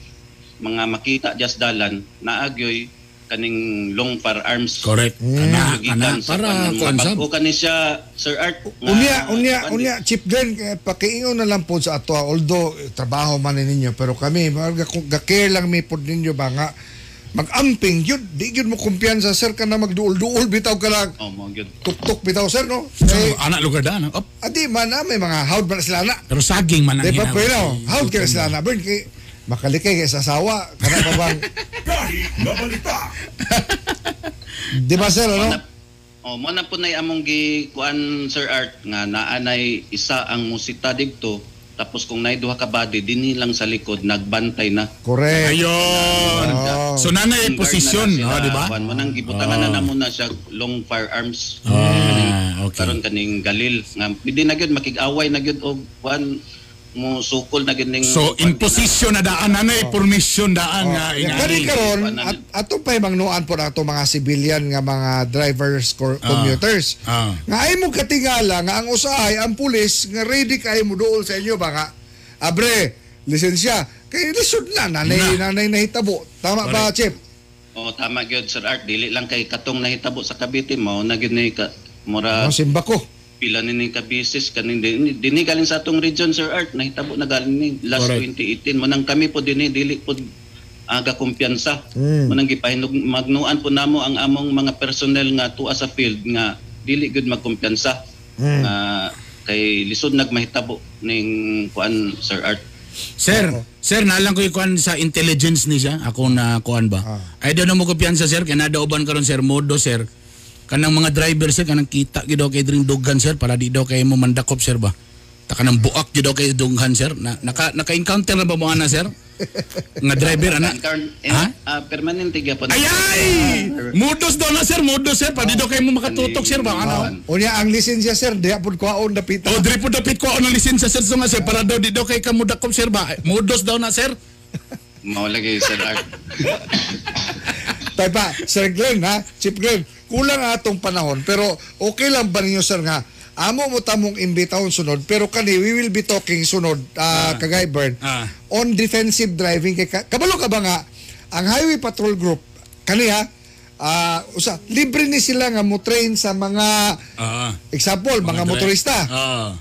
S10: mga makita just dalan naagyoy kaning long firearms
S7: Correct. Kana, kana.
S10: Gikan sa
S7: Para,
S10: panang
S7: kuan
S10: mga
S7: sab.
S10: bago kani siya Sir Art nga-
S6: Unya, unya, unya, Chief Glenn, eh, pakiingon na lang po sa ato, ah, although eh, trabaho man ni ninyo, pero kami, mga ga- ga-care lang mi po ninyo ba nga, mag-amping yun, di yun mo kumpiyansa, sir, ka na magduol-duol, bitaw ka lang,
S10: Oh, mo gyud.
S6: tuk-tuk bitaw, sir, no?
S7: So,
S6: Eh,
S7: anak lugar da. Op.
S6: adi man na, may mga haud man sila na.
S7: Pero saging man ang
S6: Di ba
S7: hinawa.
S6: pwede, no? Haud ka sila na, Bern, kay, makalikay kay sa asawa, kana pa bang,
S3: Kahit nga balita.
S6: di ba, sir, ano?
S10: Oh, mo na po nay among gi kuan Sir Art nga naanay isa ang musita digto tapos kung nay duha ka body dinhi lang sa likod nagbantay na.
S6: Correct.
S7: Ayun.
S6: Oh.
S7: So nanay posisyon, oh,
S10: sila,
S7: di ba?
S10: kuwan mo nang gibutangan na namo na siya long firearms.
S7: Ah, okay.
S10: Karon kaning galil nga pwede na gyud makig-away na gyud og kuan mo sukol na gyud ning
S7: So in position na daan nanay permission daan nga
S6: Oh. Kani
S7: ingani.
S6: karon
S10: Paano-
S6: at ato pa mangnuan po nato mga civilian nga mga drivers cor- commuters.
S7: Ah.
S6: Nga ay mo katingala nga ang usahay ang pulis nga ready kay mo dool sa inyo ba nga abre lisensya kay lisod na nanay nanay nahitabo. Tama ba, Chip?
S10: Oh, tama gyud Sir Art dili lang kay katong nahitabo sa Cavite mo na gyud ni ka mura
S6: Ang simba ko.
S10: Pila ni ning kabisis kaning dinhi dinhi galing sa atong region Sir Art nahitabo na galing ni last
S7: Correct.
S10: 2018 mo nang kami po dinhi dili po aga kumpiyansa
S6: Mm.
S10: mo nang gipahinog magnuan po namo ang among mga personnel nga tuwa sa field nga dili gud magkumpiyansa
S6: Mm.
S10: nga kay lisod nagmahitabo ning kuan Sir Art
S7: Sir, sir, nalang ko ikuan sa intelligence ni siya. Ako na kuan ba?
S6: Ah.
S7: Ay daw na mo kumpiyansa sir, kaya nadauban karon sir, modo sir. Kanang mga driver sir, kanang kita gid kay dring dughan sir para di daw kay mo mandakop sir ba? Ta kanang buak gid kay dughan sir. Na, naka naka-encounter na ba mo ana sir? Nga driver ana.
S10: Current- eh,
S7: Ha?
S10: ah, permanente gyapon
S7: Ay ay! Modos daw na sir, modos sir, pa di daw kay mo makatutok sir ba? Ano?
S6: Unya ang lisensya sir, diha pud kuhaon dapita.
S7: O diri po dapit ko ang lisensya sir so nga sir para daw di daw kay kamo dakop sir ba? Modos daw na sir.
S10: mao lagi Sir
S6: Tay pa, Sir Glenn ha, Chief Glenn, kulang atong panahon pero okay lang ba ninyo sir nga amo mo tamong imbitahon sunod pero kani we will be talking sunod ah, kagay Bern
S7: Ah.
S6: on defensive driving kay ka- kabalo ka ba nga ang highway patrol group kani ha ah, usa libre ni sila nga mo train sa mga
S7: Ah.
S6: example mga,
S7: dri-
S6: motorista
S7: Ah.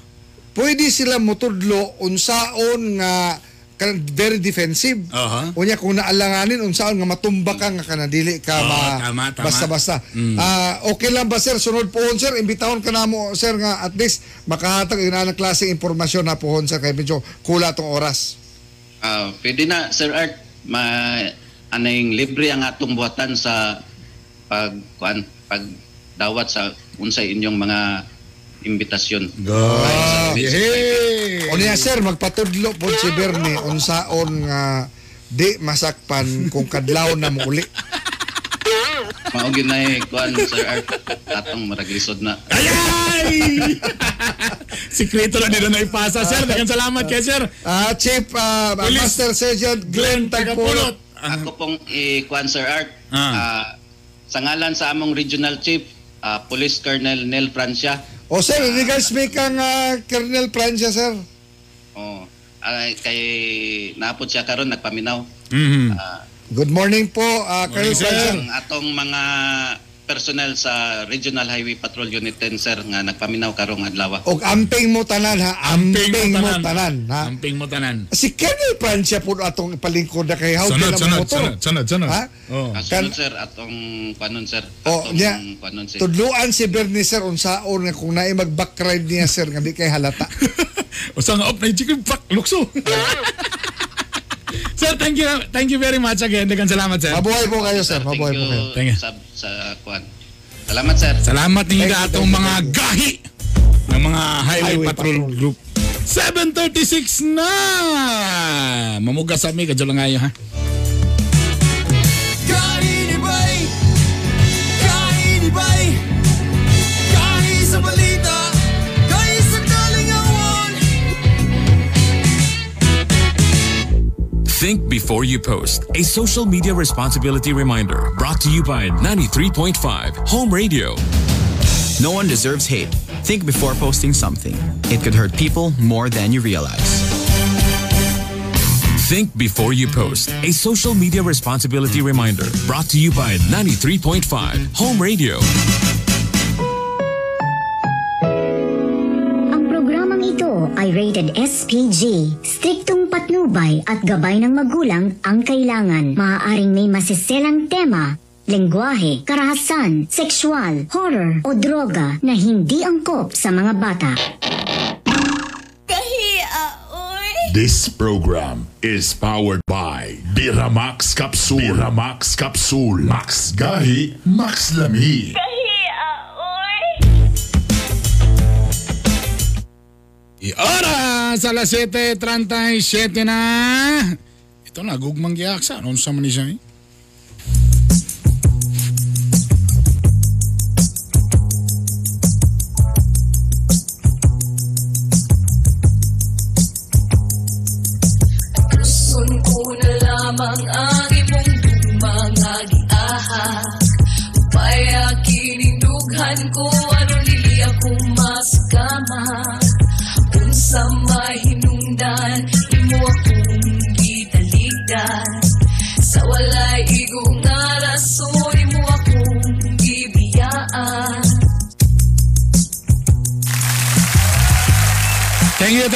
S6: pwede sila motudlo unsaon nga kan very defensive.
S7: Aha.
S6: unya kung naalanganin unsaon nga matumba ka nga kana dili ka
S7: Oo,
S6: ma
S7: tama, tama.
S6: basta-basta. Ah, okay lang ba sir? Sunod pohon sir. Imbitahon ka namo sir nga at least makahatag ina ng klaseng impormasyon na pohon sir kay medyo kula tong oras.
S10: Ah, pwede na Sir Art. Ma anayng libre ang atong buhatan sa pag kuan pag dawat sa unsay inyong mga imbitasyon.
S6: Ah,
S7: Hey!
S6: unya sir magpatudlo po si Bernie unsaon nga di masakpan kung kadlaw na mo uli
S10: Mao gyud na kuan Sir Art atong maraglisod na.
S7: Ayay! Sikreto lang dito na ipasa, sir. Dagan salamat kay sir.
S6: Ah, Chief ah,
S7: Police
S6: Master Sergeant Glenn. Tagpulot
S10: ako pong ikuan Sir Art.
S7: Ah.
S10: Ah, sa ngalan sa among regional chief, ah, Police Colonel Nel Francia.
S6: O sir, regards me kang ah, Colonel Francia, sir.
S10: Oh, ay kay naapod siya karon nagpaminaw.
S7: Mhm.
S10: Ah,
S6: Good morning po, ah, Colonel. Francia.
S10: atong mga personnel sa Regional Highway Patrol Unit 10 sir nga nagpaminaw karong adlaw.
S6: Og amping mo tanan ha, amping, mo tanan ha.
S7: Amping mo tanan.
S6: Si Colonel Francia po atong palingkod na kay how
S7: Sunod,
S6: na
S7: sunod,
S6: motor.
S7: sunod, sunod, sunod.
S6: Ha?
S7: Oh.
S10: Ah,
S6: Kan-
S10: sunod sir atong panon sir.
S6: Oh,
S10: Atong
S6: niya.
S10: panon sir.
S6: Tudluan si Bernie sir unsaon nga kung naay mag back ride niya sir nga di kay halata.
S7: O sa nga op na yung chicken pak, lukso. sir, thank you, thank you very much again. Dagan salamat, sir.
S6: Mabuhay po kayo sir, mabuhay po kayo.
S7: Thank you.
S10: sa sa kuan. Salamat sir.
S7: Salamat ninyo atong mga gahi ng mga Highway,
S6: Highway
S7: Patrol,
S6: Patrol.
S7: Group. 7.36 na! Mamugas sa mi, kadyo lang ngayon ha.
S11: Think before you post. A social media responsibility reminder brought to you by 93.5 Home Radio.
S12: No one deserves hate. Think before posting something. It could hurt people more than you realize.
S11: Think before you post. A social media responsibility reminder brought to you by 93.5 Home Radio.
S13: Ito ay rated SPG. Striktong patnubay at gabay ng magulang ang kailangan. Maaaring may masiselang tema, lengguwahe, karahasan, sexual, horror o droga na hindi angkop sa mga bata.
S3: This program is powered by Biramax Capsule. Biramax Capsule. Max Gahi, Max Lami.
S7: Oras! Alas 7.37 na! Ito na, gugmang giaksa. Ano sa man eh?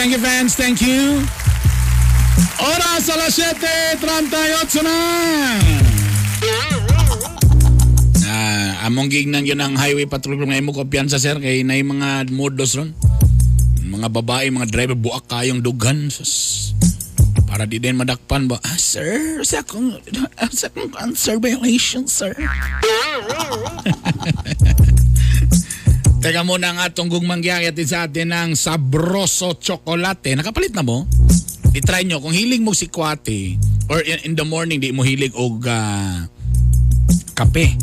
S7: Thank you, fans, thank you. Oras alas 7.38 na! Ah, among gignan yun ang highway patrol kung ngayon mo kumpiyansa sir kay na mga modos ron. Mga babae, mga driver buak kayong dughan. Sus. Para di din madakpan ba? Ah, sir, sa akong, sa akong sir. Teka muna ang atong gugmang giyakit sa atin ng sabroso chocolate. Nakapalit na mo? I-try nyo. Kung hiling mo si Kwate or in, in the morning di mo hilig og ah, kape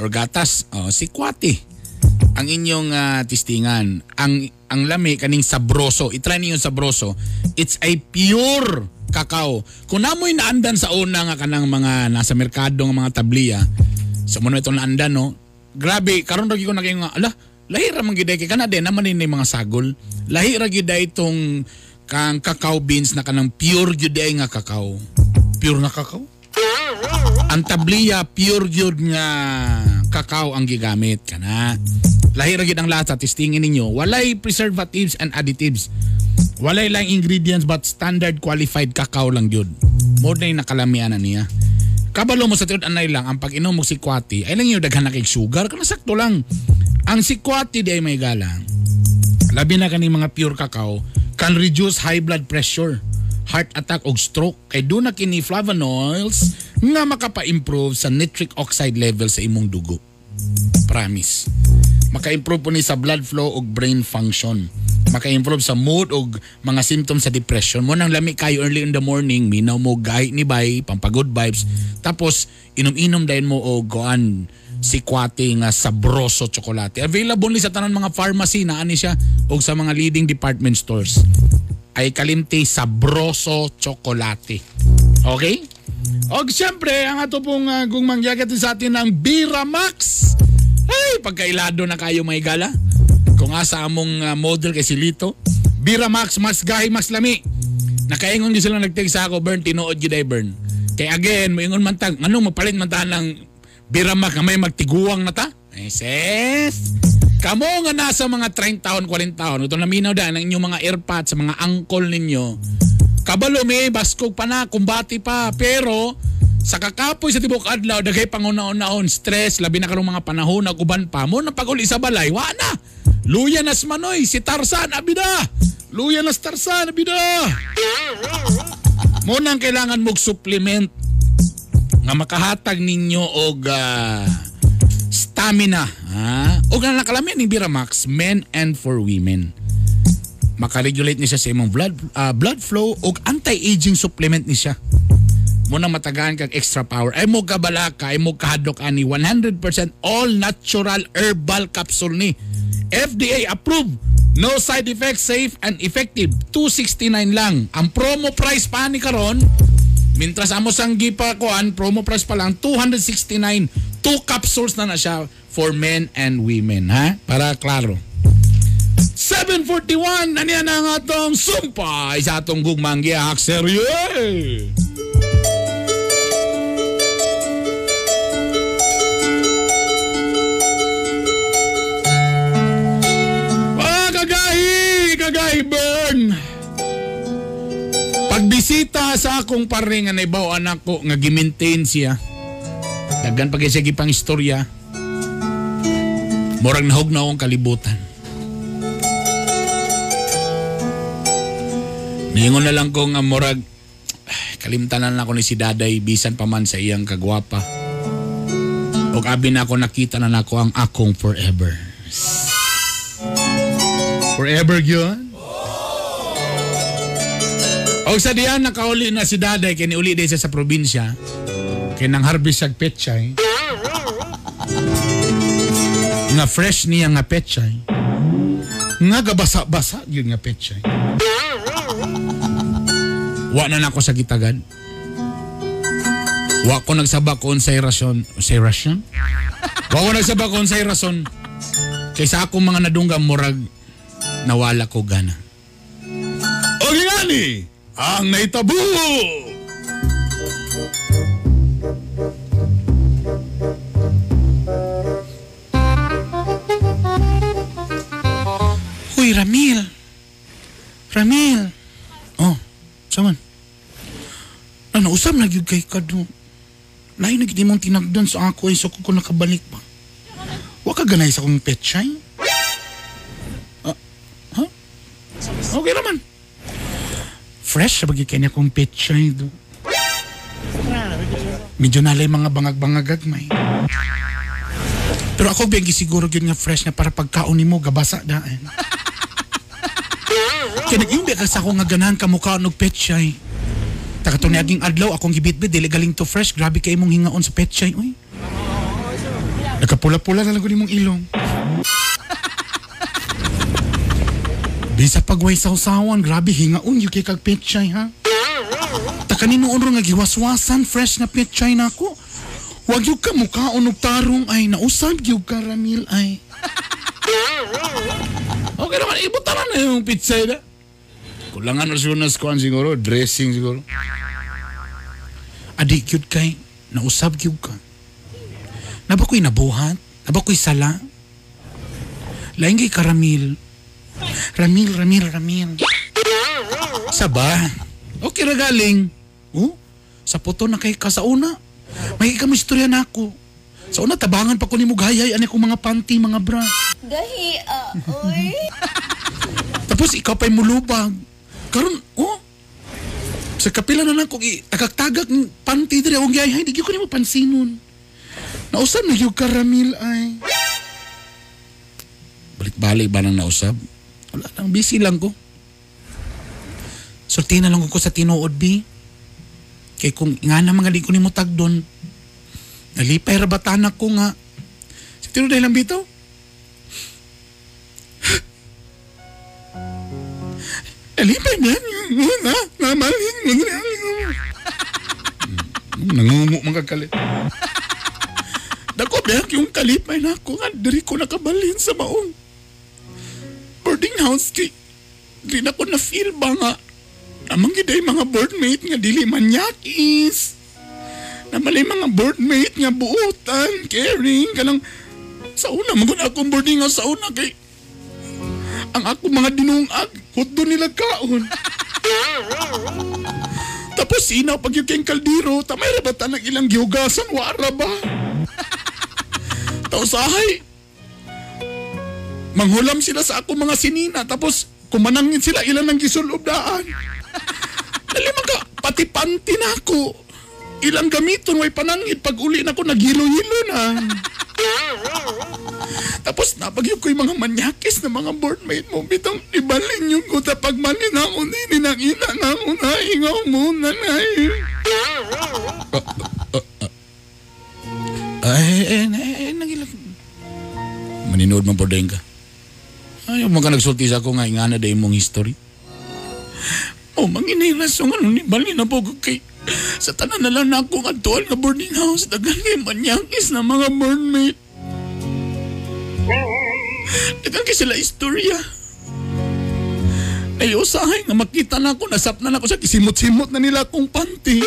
S7: or gatas, oh, si Kwate ang inyong ah, tistingan. Ang ang lami kaning sabroso. I-try niyo sabroso. It's a pure kakao. Kung namoy naandan sa una nga kanang mga nasa merkado nga mga tabliya, sa mo itong naandan no, grabe, karon ra gyud ko na kayo nga, ala, lahi ra man giday kay kana din naman ni mga sagol. Lahi ra gyud itong kang cacao beans na kanang pure gyud ay nga kakao. Pure nga kakao? Ang tabliya pure gyud nga kakao ang gigamit kana. Lahi ra gyud ang lasa testingin ninyo. Walay preservatives and additives. Walay lang ingredients but standard qualified kakao lang gyud. Mo na nakalamian na niya. Kabalo mo sa tinud anay lang ang pag-inom mo si Kwati ay lang yung daghan na kay sugar kana sakto lang. Ang si Kwati di ay may galang. Labi na kani mga pure cacao can reduce high blood pressure, heart attack og stroke kay doon na kini flavonoids nga makapa-improve sa nitric oxide level sa imong dugo. Promise. Maka-improve po ni sa blood flow og brain function. Maka-improve sa mood og mga symptoms sa depression. Mo nang lami kayo early in the morning, minaw mo gahi ni bay, pampagod vibes. Tapos inom-inom dayon mo og goan si Kwate nga sabroso chocolate. Available ni sa tanan mga pharmacy na ani siya og sa mga leading department stores. Ay kalimti sabroso chocolate. Okay? O siyempre, ang ato pong uh, kung mangyagat sa atin ng Bira Max. Ay, pagkailado na kayo may gala. Kung asa among uh, model kay si Lito. Bira Max, mas gahi, mas lami. Nakaingon din sila nagtig sa ako, Bern, tinuod yun ay Bern. Kaya again, moingon man tag, ano, mapalit man ta ng Bira Max na may magtiguang na ta? Eh, sis. Kamo nga nasa mga 30 taon, 40 taon. Ito naminaw da ng inyong mga airpods sa mga angkol ninyo. Kabalo may baskog pa na, kumbati pa. Pero sa kakapoy sa tibok adlaw, dagay pangunaon-naon, stress, labi na karong mga panahon, naguban pa mo, napaguli sa balay, wa na. Luya nas manoy, si Tarzan, abida. Luya nas Tarzan, abida. Mo nang kailangan mog supplement nga makahatag ninyo og ah, stamina ha og na nakalamin ni Biramax men and for women makaregulate ni sa imong blood ah, blood flow og anti-aging supplement ni siya mo na matagaan kag extra power ay mo kabalaka ay mo kahadlok ani 100% all natural herbal capsule ni FDA approved no side effects safe and effective. 269 lang. Ang promo price pa ni karon Mintras amo sang gipa kuan promo price pa lang 269 two capsules na na siya for men and women ha? Para klaro. 741 na niya na ang atong sumpay sa atong gugmang giyak serye Pagbisita sa akong pare nga naibaw anak ko nga gimaintain siya. Daghan pa siya gipang istorya. Murag nahog na akong kalibutan. Niingon na lang ko nga murag ay, kalimtanan na ako ni si Daday bisan pa man sa iyang kagwapa. O abi na ako nakita na nako ang akong forever. Forever yun? O sa diyan nakauli na si Daday kay niuli din siya sa probinsya. Kay nang harvest sag petchay. Nga fresh niya nga petchay. Nga gabasa-basa yun nga petchay. Wa na nako sa gitagad. Wa ko nagsaba ko unsay rason. Unsay rason? Wa ko nagsaba ko unsay rason. Kaysa akong mga nadungga murag nawala ko gana. O gani! Ang naitabu. Uy, Ramil. Ramil. Oh, saman. Ano, usam na gyud kay kado. Lain na gidi mong tinagdan sa ako ay so ko nakabalik pa. Wa ka ganay sa akong petchay? Ah, ha? Okay naman. Fresh bagi kanya kong petchay do. Medyo nalay mga bangag-bangagag may. Pero ako biyang siguro yun nga fresh na para pagkaon ni mo gabasa daan. Kaya nag-imbi ka sa ako nga ganahan ka mukha og petchay. Taka to naging adlaw akong gibitbit dili galing to fresh grabe kay imong hingaon sa petchay oy. Nagkapula-pula na lang ko nimong ilong. Bisa pagway sa usawan, grabe hingaon yung kay kag petchay ha. Ta kanino unro nga giwaswasan fresh na petchay na ako. Wag yung ka mukhaon og tarong ay nausab yung ka Ramil ay. okay naman, ibutaran na yung pizza na. Kulangan na siya na skuan siguro, dressing siguro. Adik yun kay, nausab yun ka. Naba ko'y nabuhat? Naba ko'y sala? Lain kay karamil. Ramil, Ramil, Ramil. Saba. Okay ra galing. Oh, sa puto na kay ka sa una. May kami istorya na ako. Sa una, tabangan pa ko ni Mugayay, ani kong mga panty, mga bra.
S1: Gahi, ah, oy.
S7: Tapos ikaw pa'y mulubag. Karon, oh, sa kapila na lang kong tagak-tagak ng panty diri akong gayay, di ko ni mo pansinon. Nausab na yung karamil ay. Balik-balik ba nang nausab? Wala lang, busy lang ko. Sulti na lang ko sa tinuod, B. Kay kung nga na mga ko ni mo tagdon, nalipay rabatan ako nga. Sa tinuod lang bito? Nalipay na, na, namalin mo na. murag kalit. Dako ba yung kalipay na ako nga diri ko nakabalhin sa maong boarding house kay di na ko na feel ba nga amang giday mga boardmate nga dili manyakis na malay mga boardmate nga buotan caring kanang sa una magod akong boarding house sa una kay ang ako mga dinungag hutdo nila kaon. Tapos sinaw pag yung kaldiro tamay rabatan ng ilang gihugasan wara ba? Tapos ahay manghulam sila sa ako mga sinina tapos kumanangin sila ilan ng gisulobdaan Naliman ka, pati panty na ako. Ilang gamiton, way panangit. Pag uli na ko, naghilo-hilo na. Tapos napag yung ko'y mga manyakis na mga boardmate mo. Bitang ibalin yung ko tapag manin ako nini ng ina na ako na ingaw muna na Ay, eh, eh, nagilag. Maninood man po ka. Ayaw mo ka nagsulti sa ako nga ingana da mong history. O, manginay rason ano ni Bali na po kay sa tanan na lang na akong atual nga boarding house dagan kay manyangis na mga boardmate. Dagan kay sila istorya. Ay, usahay nga makita na ako, nasap na ako sa kisimot-simot na nila akong panty.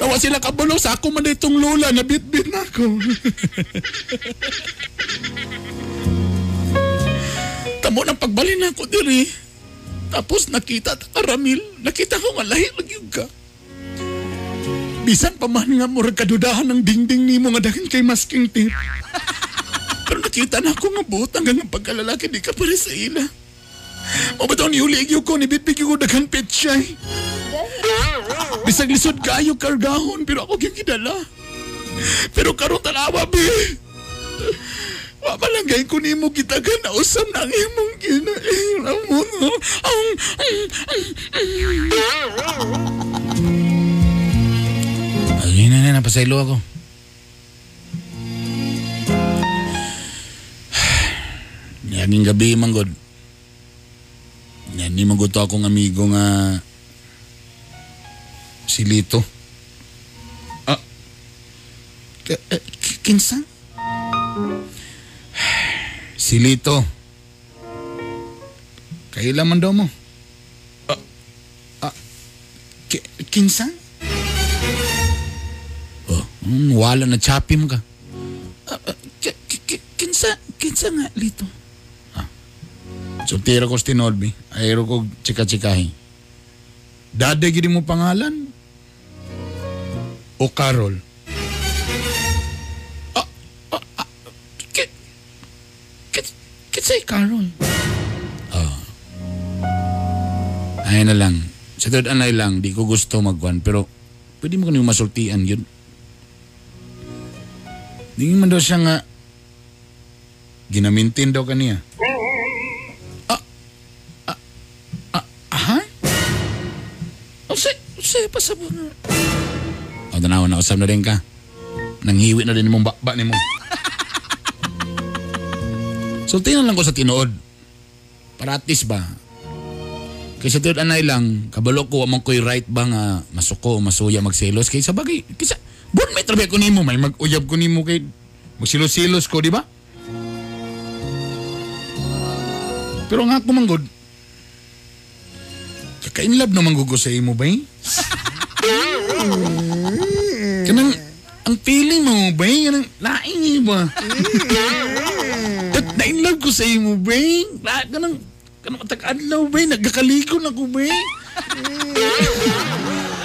S7: Tawa sila kabalo sa ako man itong lola na bit-bit na ako. Tamo ng pagbalin ako diri. Tapos nakita ta karamil, nakita ko nga lahi lagi ka. Bisan pa man nga murag kadudahan ng dingding nimo nga dahil kay masking tip. Pero nakita na ako nga buot hanggang ang pagkalalaki di ka pare sa ila. O ba ni uli ko ni bitbit ko daghan petsay. Bisag lisod kayo kargahon pero ako yung kidala. Pero karon tanawa be. Mamalangay ko ni mo kita ka na ang imong kinaira mo. Ang, Ay, na na, napasaylo ako. Niyaging gabi, manggod. Yan, ni akong amigo nga si Lito. Ah, K- eh, k- kinsa? Si Lito. Kailan man daw mo? Ah, ah, ki- kinsa? Oh, mm, wala na chapim ka. Ah, ah, ki- ki- ki- kinsa, kinsa nga Lito? Ah, sultira ko sa tinolbi. Ayro ko chika-chikahi. Dade gini mo pangalan? O Carol? Ki- Kinsay Carol? Ah. Ay na lang. Sa third anay lang, di ko gusto magwan. Pero, pwede mo kanyung masultian yun. Di man daw siya nga, ginamintin daw kaniya. Ah, ah, ah, ha? O say, say, pasabot na. O, tanawa na, usap na rin ka. Nanghiwi na din mong bakba ni mo. Sultinan lang ko sa tinuod. Paratis ba? Kaysa tinuod anay lang, kabalo ko amang ko'y right ba nga masuko masuya magselos. Kaysa bagay, kaysa, buwan may trabi ko nimo, may mag-uyab ko nimo kay magsilos-silos ko, di ba? Pero nga ako manggod, kakainlab naman gugo sa imo ba eh? Kanang, ang feeling mo ba eh? Kanang, laing ba? Nainlove ko sa imo, ba? Na, kanang, kanang matag-adlaw, ba? Nagkakaligo na ko, ba?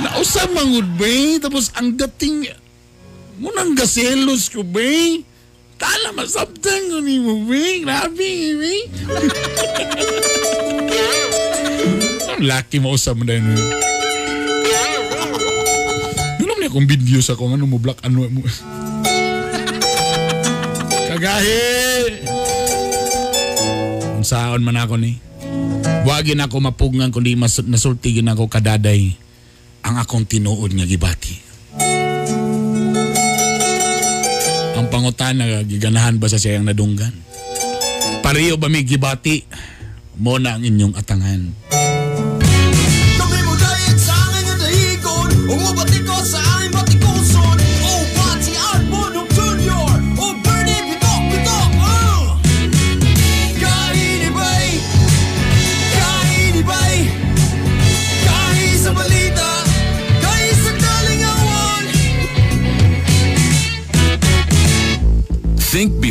S7: Nausap mangod, ba? Tapos ang dating, munang gaselos ko, ba? Tala, masabtan ko ni mo, ba? Grabe, ba? Ang laki mo usap mo na yun. Alam niya kung video sa kung ano mo black ano mo. Kagahi! Saon man ako ni. Wagin ako mapugngan kundi mas nasultigin ako kadaday ang akong tinuod nga gibati. Ang pangutan na giganahan ba sa siyang nadunggan? Pareho ba may gibati? Mo na ang inyong atangan.
S4: Kami mo sa akin nga dahigon Umabati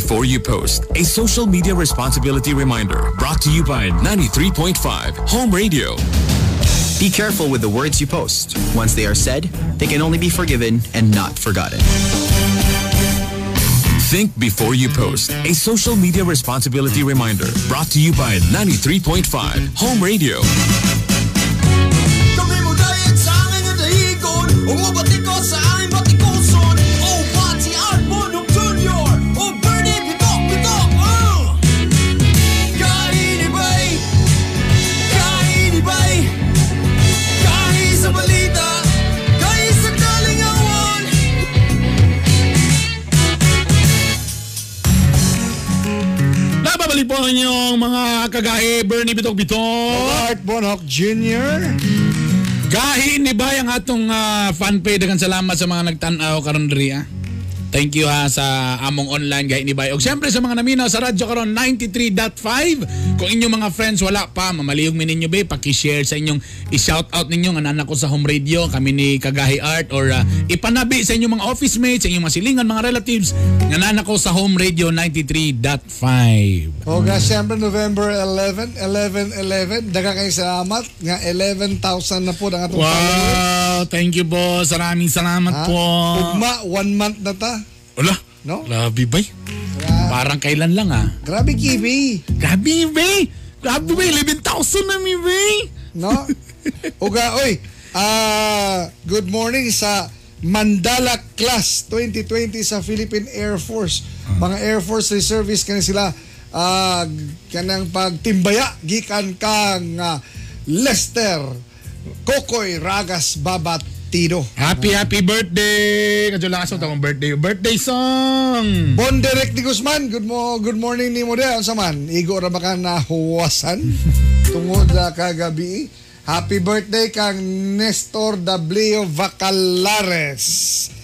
S11: before you post. A social media responsibility reminder brought to you by 93.5 Home Radio.
S12: Be careful with the words you post. Once they are said, they can only be forgiven and not forgotten.
S11: Think before you post. A social media responsibility reminder brought to you by 93.5 Home Radio.
S4: Kami sa nadahigon Umabati ko sa
S7: po ang inyong mga kagahi, Bernie Bitok Bitok.
S6: Art Bonhoc Jr.
S7: Gahi ni Bay ang atong ah, fan page. Dagan salamat sa mga nagtanaw karon diri ah. Thank you ha sa among online gahi ni Bay. Og syempre sa mga naminaw sa radyo karon 93.5. Kung inyong mga friends wala pa, mamaliyog mi ninyo be, paki-share sa inyong i-shout out ninyo nga nanak ko sa home radio, kami ni Kagahi Art or ah, ipanabi sa inyong mga office mates, sa inyong mga silingan, mga relatives nga nanak ko sa home radio 93.5.
S6: O nga, siyempre November 11, 11, 11. Daga kayo salamat. Nga 11,000 na po ang atong followers.
S7: Wow, thank you boss. Maraming salamat
S6: Ha?
S7: po.
S6: Ugma, one month na ta.
S7: Wala.
S6: No?
S7: Grabe bay. Parang kailan lang ah.
S6: Grabe, Kibi.
S7: Grabe bay. Grabe bay. 11,000 na mi bay.
S6: No? Uga, oy. Ah, good morning sa Mandala Class 2020 sa Philippine Air Force. Mga Air Force Reservists kani sila ah kanang pagtimbaya gikan kang ah, Lester Kokoy Ragas Babatido.
S7: Happy, happy birthday. Kadyo lang asong tamang birthday. Birthday song.
S6: Bon Derek Di Guzman, good mo good morning ni mo dia unsa man? Igo ra ba ka nahuwasan tungod sa kagabi? Happy birthday kang Nestor W. Vacalares.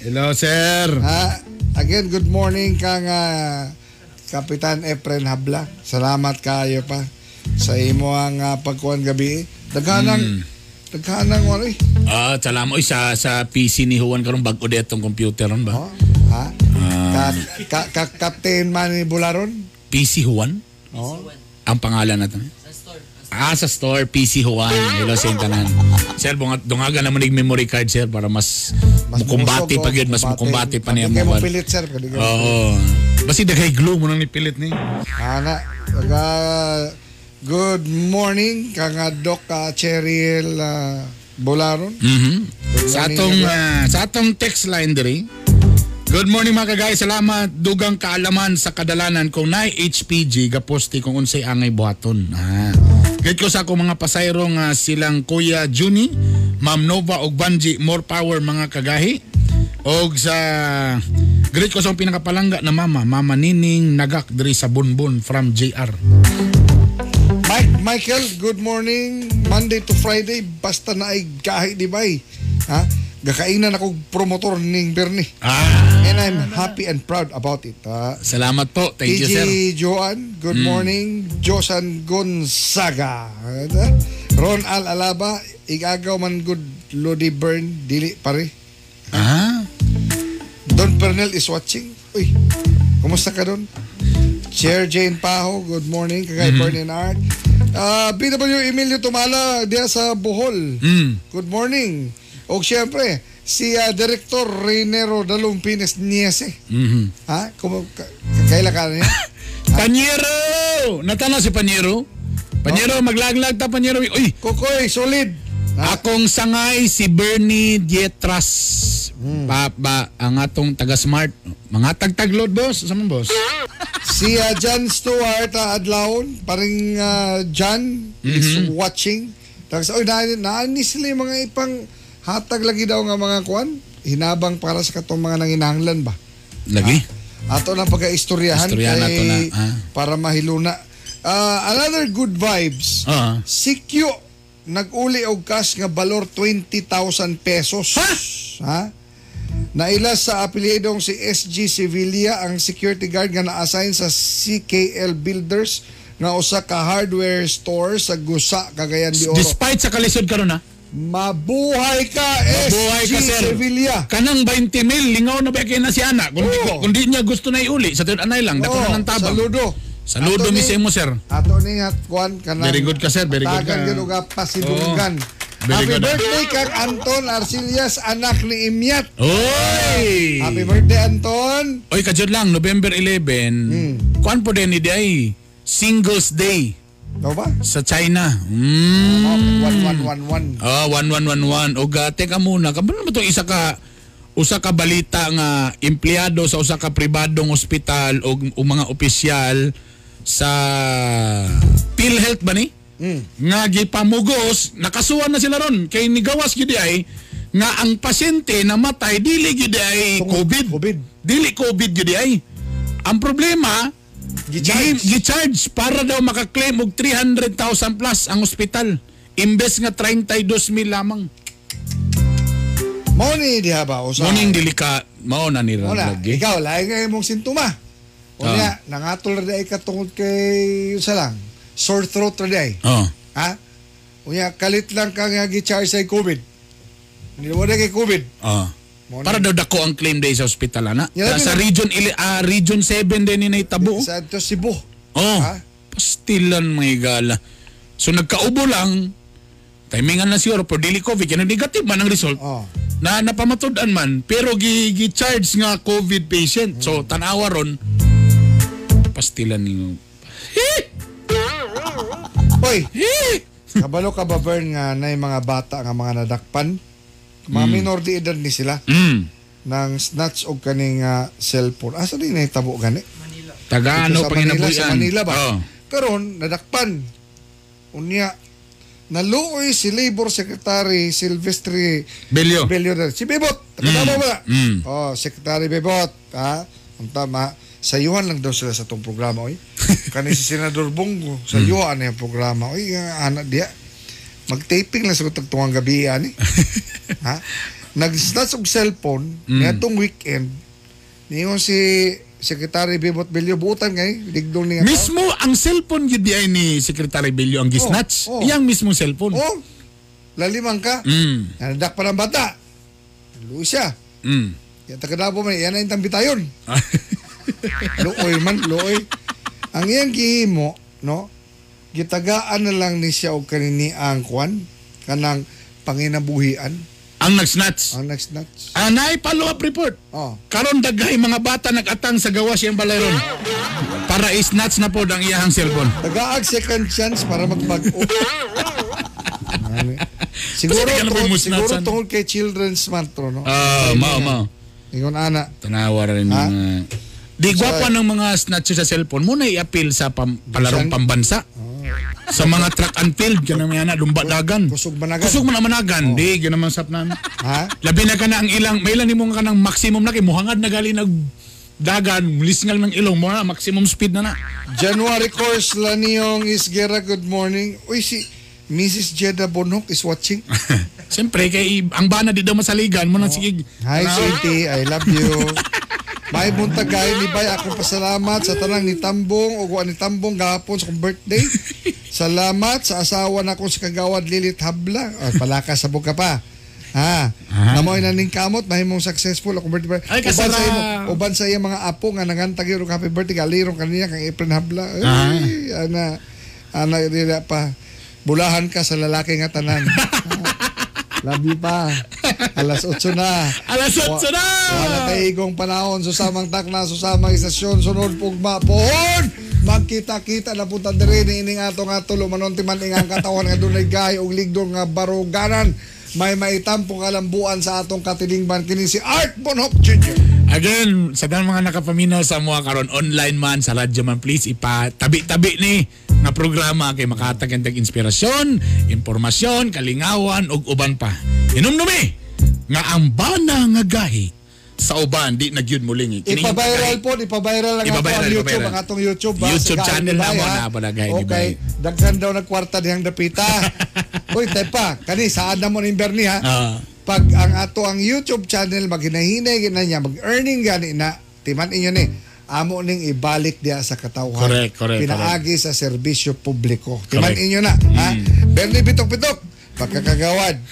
S7: Hello, sir.
S6: Ha? Again, good morning kang ah, Kapitan Efren Habla. Salamat kayo pa sa imo ang uh, pagkuhan gabi. Daghanang
S7: Hmm.
S6: Daghanang wala eh.
S7: Ah, salamat oy sa sa PC ni Juan karon bag-o detong computer ron ba?
S6: Ha? Ka, ka, ka, Captain Manny Bularon?
S7: PC Juan?
S6: Oh.
S7: Ang pangalan nato. Ah, sa store, PC Juan. Hello, sa tanan. Sir, bunga, dungaga naman yung memory card, sir, para mas, mas mukumbati pa yun, mas
S6: mukumbati.
S7: pa niya.
S6: Hindi kayo mapilit, sir.
S7: Oo. Basi dagay glue mo nang nipilit ni.
S6: Ana, taga good morning kang Doc ah, Cheryl uh, Bolaron.
S7: Mhm. Sa atong ah, sa atong text line diri. Good morning mga kagay. Salamat dugang kaalaman sa kadalanan kung naay HPG gaposti kung unsay angay buhaton. Ah. Gayt ko sa akong mga pasayro nga silang Kuya Juni, Ma'am Nova ug Banji, more power mga kagahi. Og sa great ko sa pinakapalangga na mama, Mama Nining Nagak diri sa Bunbun from JR.
S6: Michael, good morning. Monday to Friday basta na ay gahi di bay. Ha? Gakainan ako promotor ning Bernie.
S7: Ah.
S6: And I'm happy and proud about it. Ha?
S7: Salamat po. Thank you, sir.
S6: Joan, good
S7: Mm.
S6: morning. Josan Gonzaga. Ron Al Alaba, igagaw man good Lodi Burn, dili pare.
S7: Ah.
S6: Don Pernell is watching. Uy, kumusta ka don? Chair Jane Paho, good morning. Kagay
S7: Mhm.
S6: Bern Art. Ah, BW Emilio Tumala, diya sa Bohol.
S7: Mm.
S6: Good morning. O siyempre, si ah, Director Reynero Dalumpines Niese.
S7: Mhm.
S6: Ha? Ka- kailan ka niya?
S7: Panyero! Natanaw si Panyero? Panyero, maglaglag ta Panyero. Uy!
S6: Kukoy, solid!
S7: Akong sangay si Bernie Dietras. Pa, ba, ang atong taga-smart. Mga tagtaglod, boss. Sa boss?
S6: si ah, John Stewart uh, Adlaon, paring ah, John is
S7: Mhm.
S6: watching. Tapos, oy, na, naani sila yung mga ipang hatag lagi daw nga mga kuan. Hinabang para sa katong mga nanginahanglan ba?
S7: Lagi?
S6: Ato na pagka-istoryahan
S7: Istoryahan
S6: kay-
S7: na, ah.
S6: para mahiluna. Ah, another good vibes.
S7: Ah.
S6: Sikyo nag-uli og cash nga balor 20,000 pesos. Ha? Nailas sa apelyidong si SG Sevilla ang security guard nga na-assign sa CKL Builders nga usa ka hardware store sa Gusa, Cagayan de Oro.
S7: Despite sa kalisod karon ha?
S6: Mabuhay ka,
S7: Mabuhay
S6: SG
S7: ka, sir.
S6: Sevilla.
S7: Kanang 20 mil, lingaw na ba kay na si Ana? Kung,
S6: Oo.
S7: kung di niya gusto na iuli, sa tiyan anay lang, dapat
S6: Oo,
S7: na ng tabang.
S6: Saludo.
S7: Saludo mi sa imo, sir.
S6: Ato ni at kuan kanang
S7: Very good ka, sir. Very good
S6: tagan
S7: ka.
S6: gyud og pasidunggan.
S7: Very
S6: Happy
S7: good.
S6: birthday kang Anton Arcillas, anak ni Imyat.
S7: Oy!
S6: Happy birthday Anton.
S7: Oy, kadyod lang, November 11,
S6: Hmm.
S7: kuan po din ni ay Singles Day
S6: Ano ba?
S7: sa China. Mm.
S6: 1111.
S7: Ah, 1111. O ga, teka muna, kabalo naman itong isa ka usa ka balita nga empleyado sa usa ka pribadong ospital o, o mga opisyal sa PhilHealth ba ni? Nga gipamugos, nakasuhan na sila ron. Kay nigawas gyud ay nga ang pasyente namatay dili gyud ay COVID.
S6: COVID.
S7: Dili COVID gyud ay. Ang problema,
S6: Gi-charge.
S7: gi- gi-charge para daw makaklaim og 300,000 plus ang ospital. Imbes nga 32 mil lamang.
S6: Mao ni diha ba usa.
S7: Muning dilika mao na ni
S6: Wala,
S7: lagi.
S6: ikaw lahi nga imong sintoma. Unya, nangatol ra day ka tungod kay usa lang. Sore throat ra day.
S7: Oh.
S6: Ha? Unya, kalit lang ka nga gi-charge sa COVID. Mo na kay COVID.
S7: Oh. Para
S6: na-
S7: daw dako ang claim day sa ospital ana.
S6: Yan
S7: sa, sa region ah, region 7 din ni Tabo.
S6: Sa to Cebu.
S7: Oh.
S6: Ha?
S7: Pastilan mga gala. So nagkaubo lang. Timingan na siguro pero dili COVID kaya negative man ang result.
S6: Oh.
S7: Na napamatud-an man pero gi, gi charge nga COVID patient. So tanawa ron pastilan ni
S6: Hoy, kabalo ka ba Bern nga na mga bata nga mga nadakpan? Mga minor di edad ni sila
S7: Mm.
S6: nang snatch og kaning ah, cellphone. Asa din nahitabo gani?
S7: Taga
S6: Dito
S7: ano
S6: sa
S7: pang
S6: Manila, sa Manila ba?
S7: Oh.
S6: Karon nadakpan. Unya naluoy si Labor Secretary Silvestre
S7: Belyo.
S6: Bello si Bebot. Takatama ba?
S7: Mm.
S6: Oh, Secretary Bebot, ha? Ang tama. Sayuhan lang daw sila sa tong programa, oy. Kani si Senador Bongo, sayuhan na yung programa. Oy, nga, anak dia. Mag-taping lang sa tagtungang gabi ani. ha? Nag-snatch og cellphone
S7: Mm.
S6: niadtong weekend. Niyon si Secretary Bebot Bello butan kay digdong ni nga tao.
S7: Mismo ang cellphone yun di ni Secretary Bello ang gisnatch.
S6: Oh, oh.
S7: Yang mismo cellphone.
S6: Oh, lalimang ka.
S7: Mm.
S6: Nanadak pa ng bata. Luwi siya.
S7: Mm.
S6: Kaya takadabo man, yan na yung tambitayon. Luoy man, luoy. Ang iyang gihimo, no? Gitagaan na lang ni siya og kanini ang kwan kanang panginabuhian
S7: Ang nagsnatch.
S6: ang next nuts.
S7: Anay follow-up report.
S6: Oh.
S7: Karon daghay mga bata nagatang sa gawa siyang balayron. Para isnatch na po ang iyahang cellphone.
S6: Tagaag second chance para magbag-o. Ano? siguro
S7: pumusnat
S6: siguro
S7: san.
S6: tungod kay Children's Month no.
S7: Ah, mao mao.
S6: Ingon ana.
S7: Tanawa rin mga... Di gwapa ng mga snatcher sa cellphone muna i-appeal sa pam, palarong pambansa. Sa mga track and field, ganun may ana, dumbadagan.
S6: Kusog managan.
S7: Kusog man managan. Di, ganun man sap na.
S6: Ha?
S7: Labi na ka na ang ilang, may ilan mo ka ng maximum na kay muhangad na gali nag dagan, lisngal ng ilong mo na, maximum speed na na.
S6: January course Laniyong Isgera, good morning. Uy, si Mrs. Jeda Bonok is watching.
S7: Siyempre, kay ang bana di daw masaligan mo na sige.
S6: Hi, sweetie. I love you. May buntag kay ni Bay akong pasalamat sa tanang ni Tambong o ni Tambong gahapon sa akong birthday. Salamat sa asawa na ko sa kagawad Lilit Habla. Ay, palaka sa buka pa. Ha. Namoy na ning kamot mahimong successful akong birthday.
S7: Ay,
S6: uban
S7: kasara.
S6: sa imo, uban sa iya mga apo nga nangantag yun happy birthday galirong kanina kang April Habla. Ay, ana ana dila pa. Bulahan ka sa lalaki nga tanan. Love you pa. Alas 8 na.
S7: Alas 8 na!
S6: Wala tayo igong panahon, susamang takna, susamang istasyon, sunod pugma, pohon! Magkita-kita na punta diri ni ining ato nga tulo manunti man ingang katawan nga dunay gahi og ligdon nga baruganan. May maitampong kalambuan sa atong katilingban kini si Art Bonhop Jr.
S7: Again, sa mga nakapaminaw sa mga karon online man, sa radyo man, please ipatabi-tabi ni nga programa kay makatag ang inspirasyon, impormasyon, kalingawan, ug uban pa. Inumnumi nga ang bana nga gahi sa uban di nagyud muling. Kini-
S6: Ipa-viral po, ipa-viral lang ako ang YouTube, ang atong YouTube. ba?
S7: YouTube
S6: Sa Gahi
S7: channel
S6: Bay,
S7: namon
S6: ha?
S7: na pala, ni
S6: Okay, daghan daw nagkwarta diyang dapita. Uy, tepa, kani saan na mo ni Bernie ha?
S7: Ah.
S6: Pag ang ato ang YouTube channel maghinahinay gina niya, mag-earning gani na, timan inyo ni, amo ning ibalik diya sa katawhan.
S7: Correct, correct.
S6: Pinaagi correct. sa serbisyo publiko. Timan inyo na, mm. ha? Bernie Bitok-Bitok, pagkakagawad.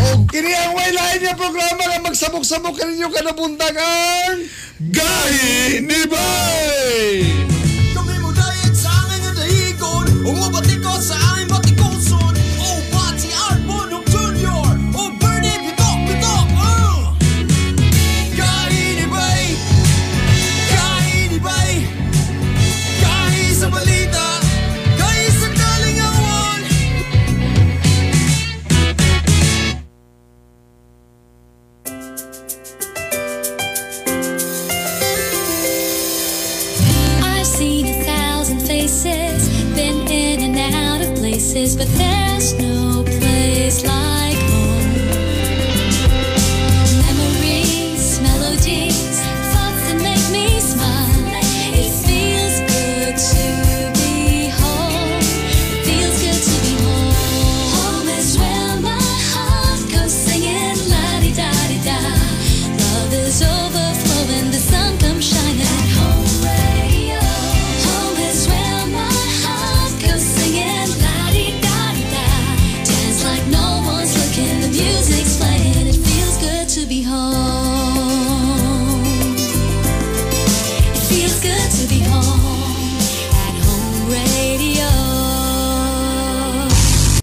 S6: o kini ang way niya programa nga magsabok-sabok kaninyo kanapuntagan
S7: Gahi ni Bay!
S1: places, but there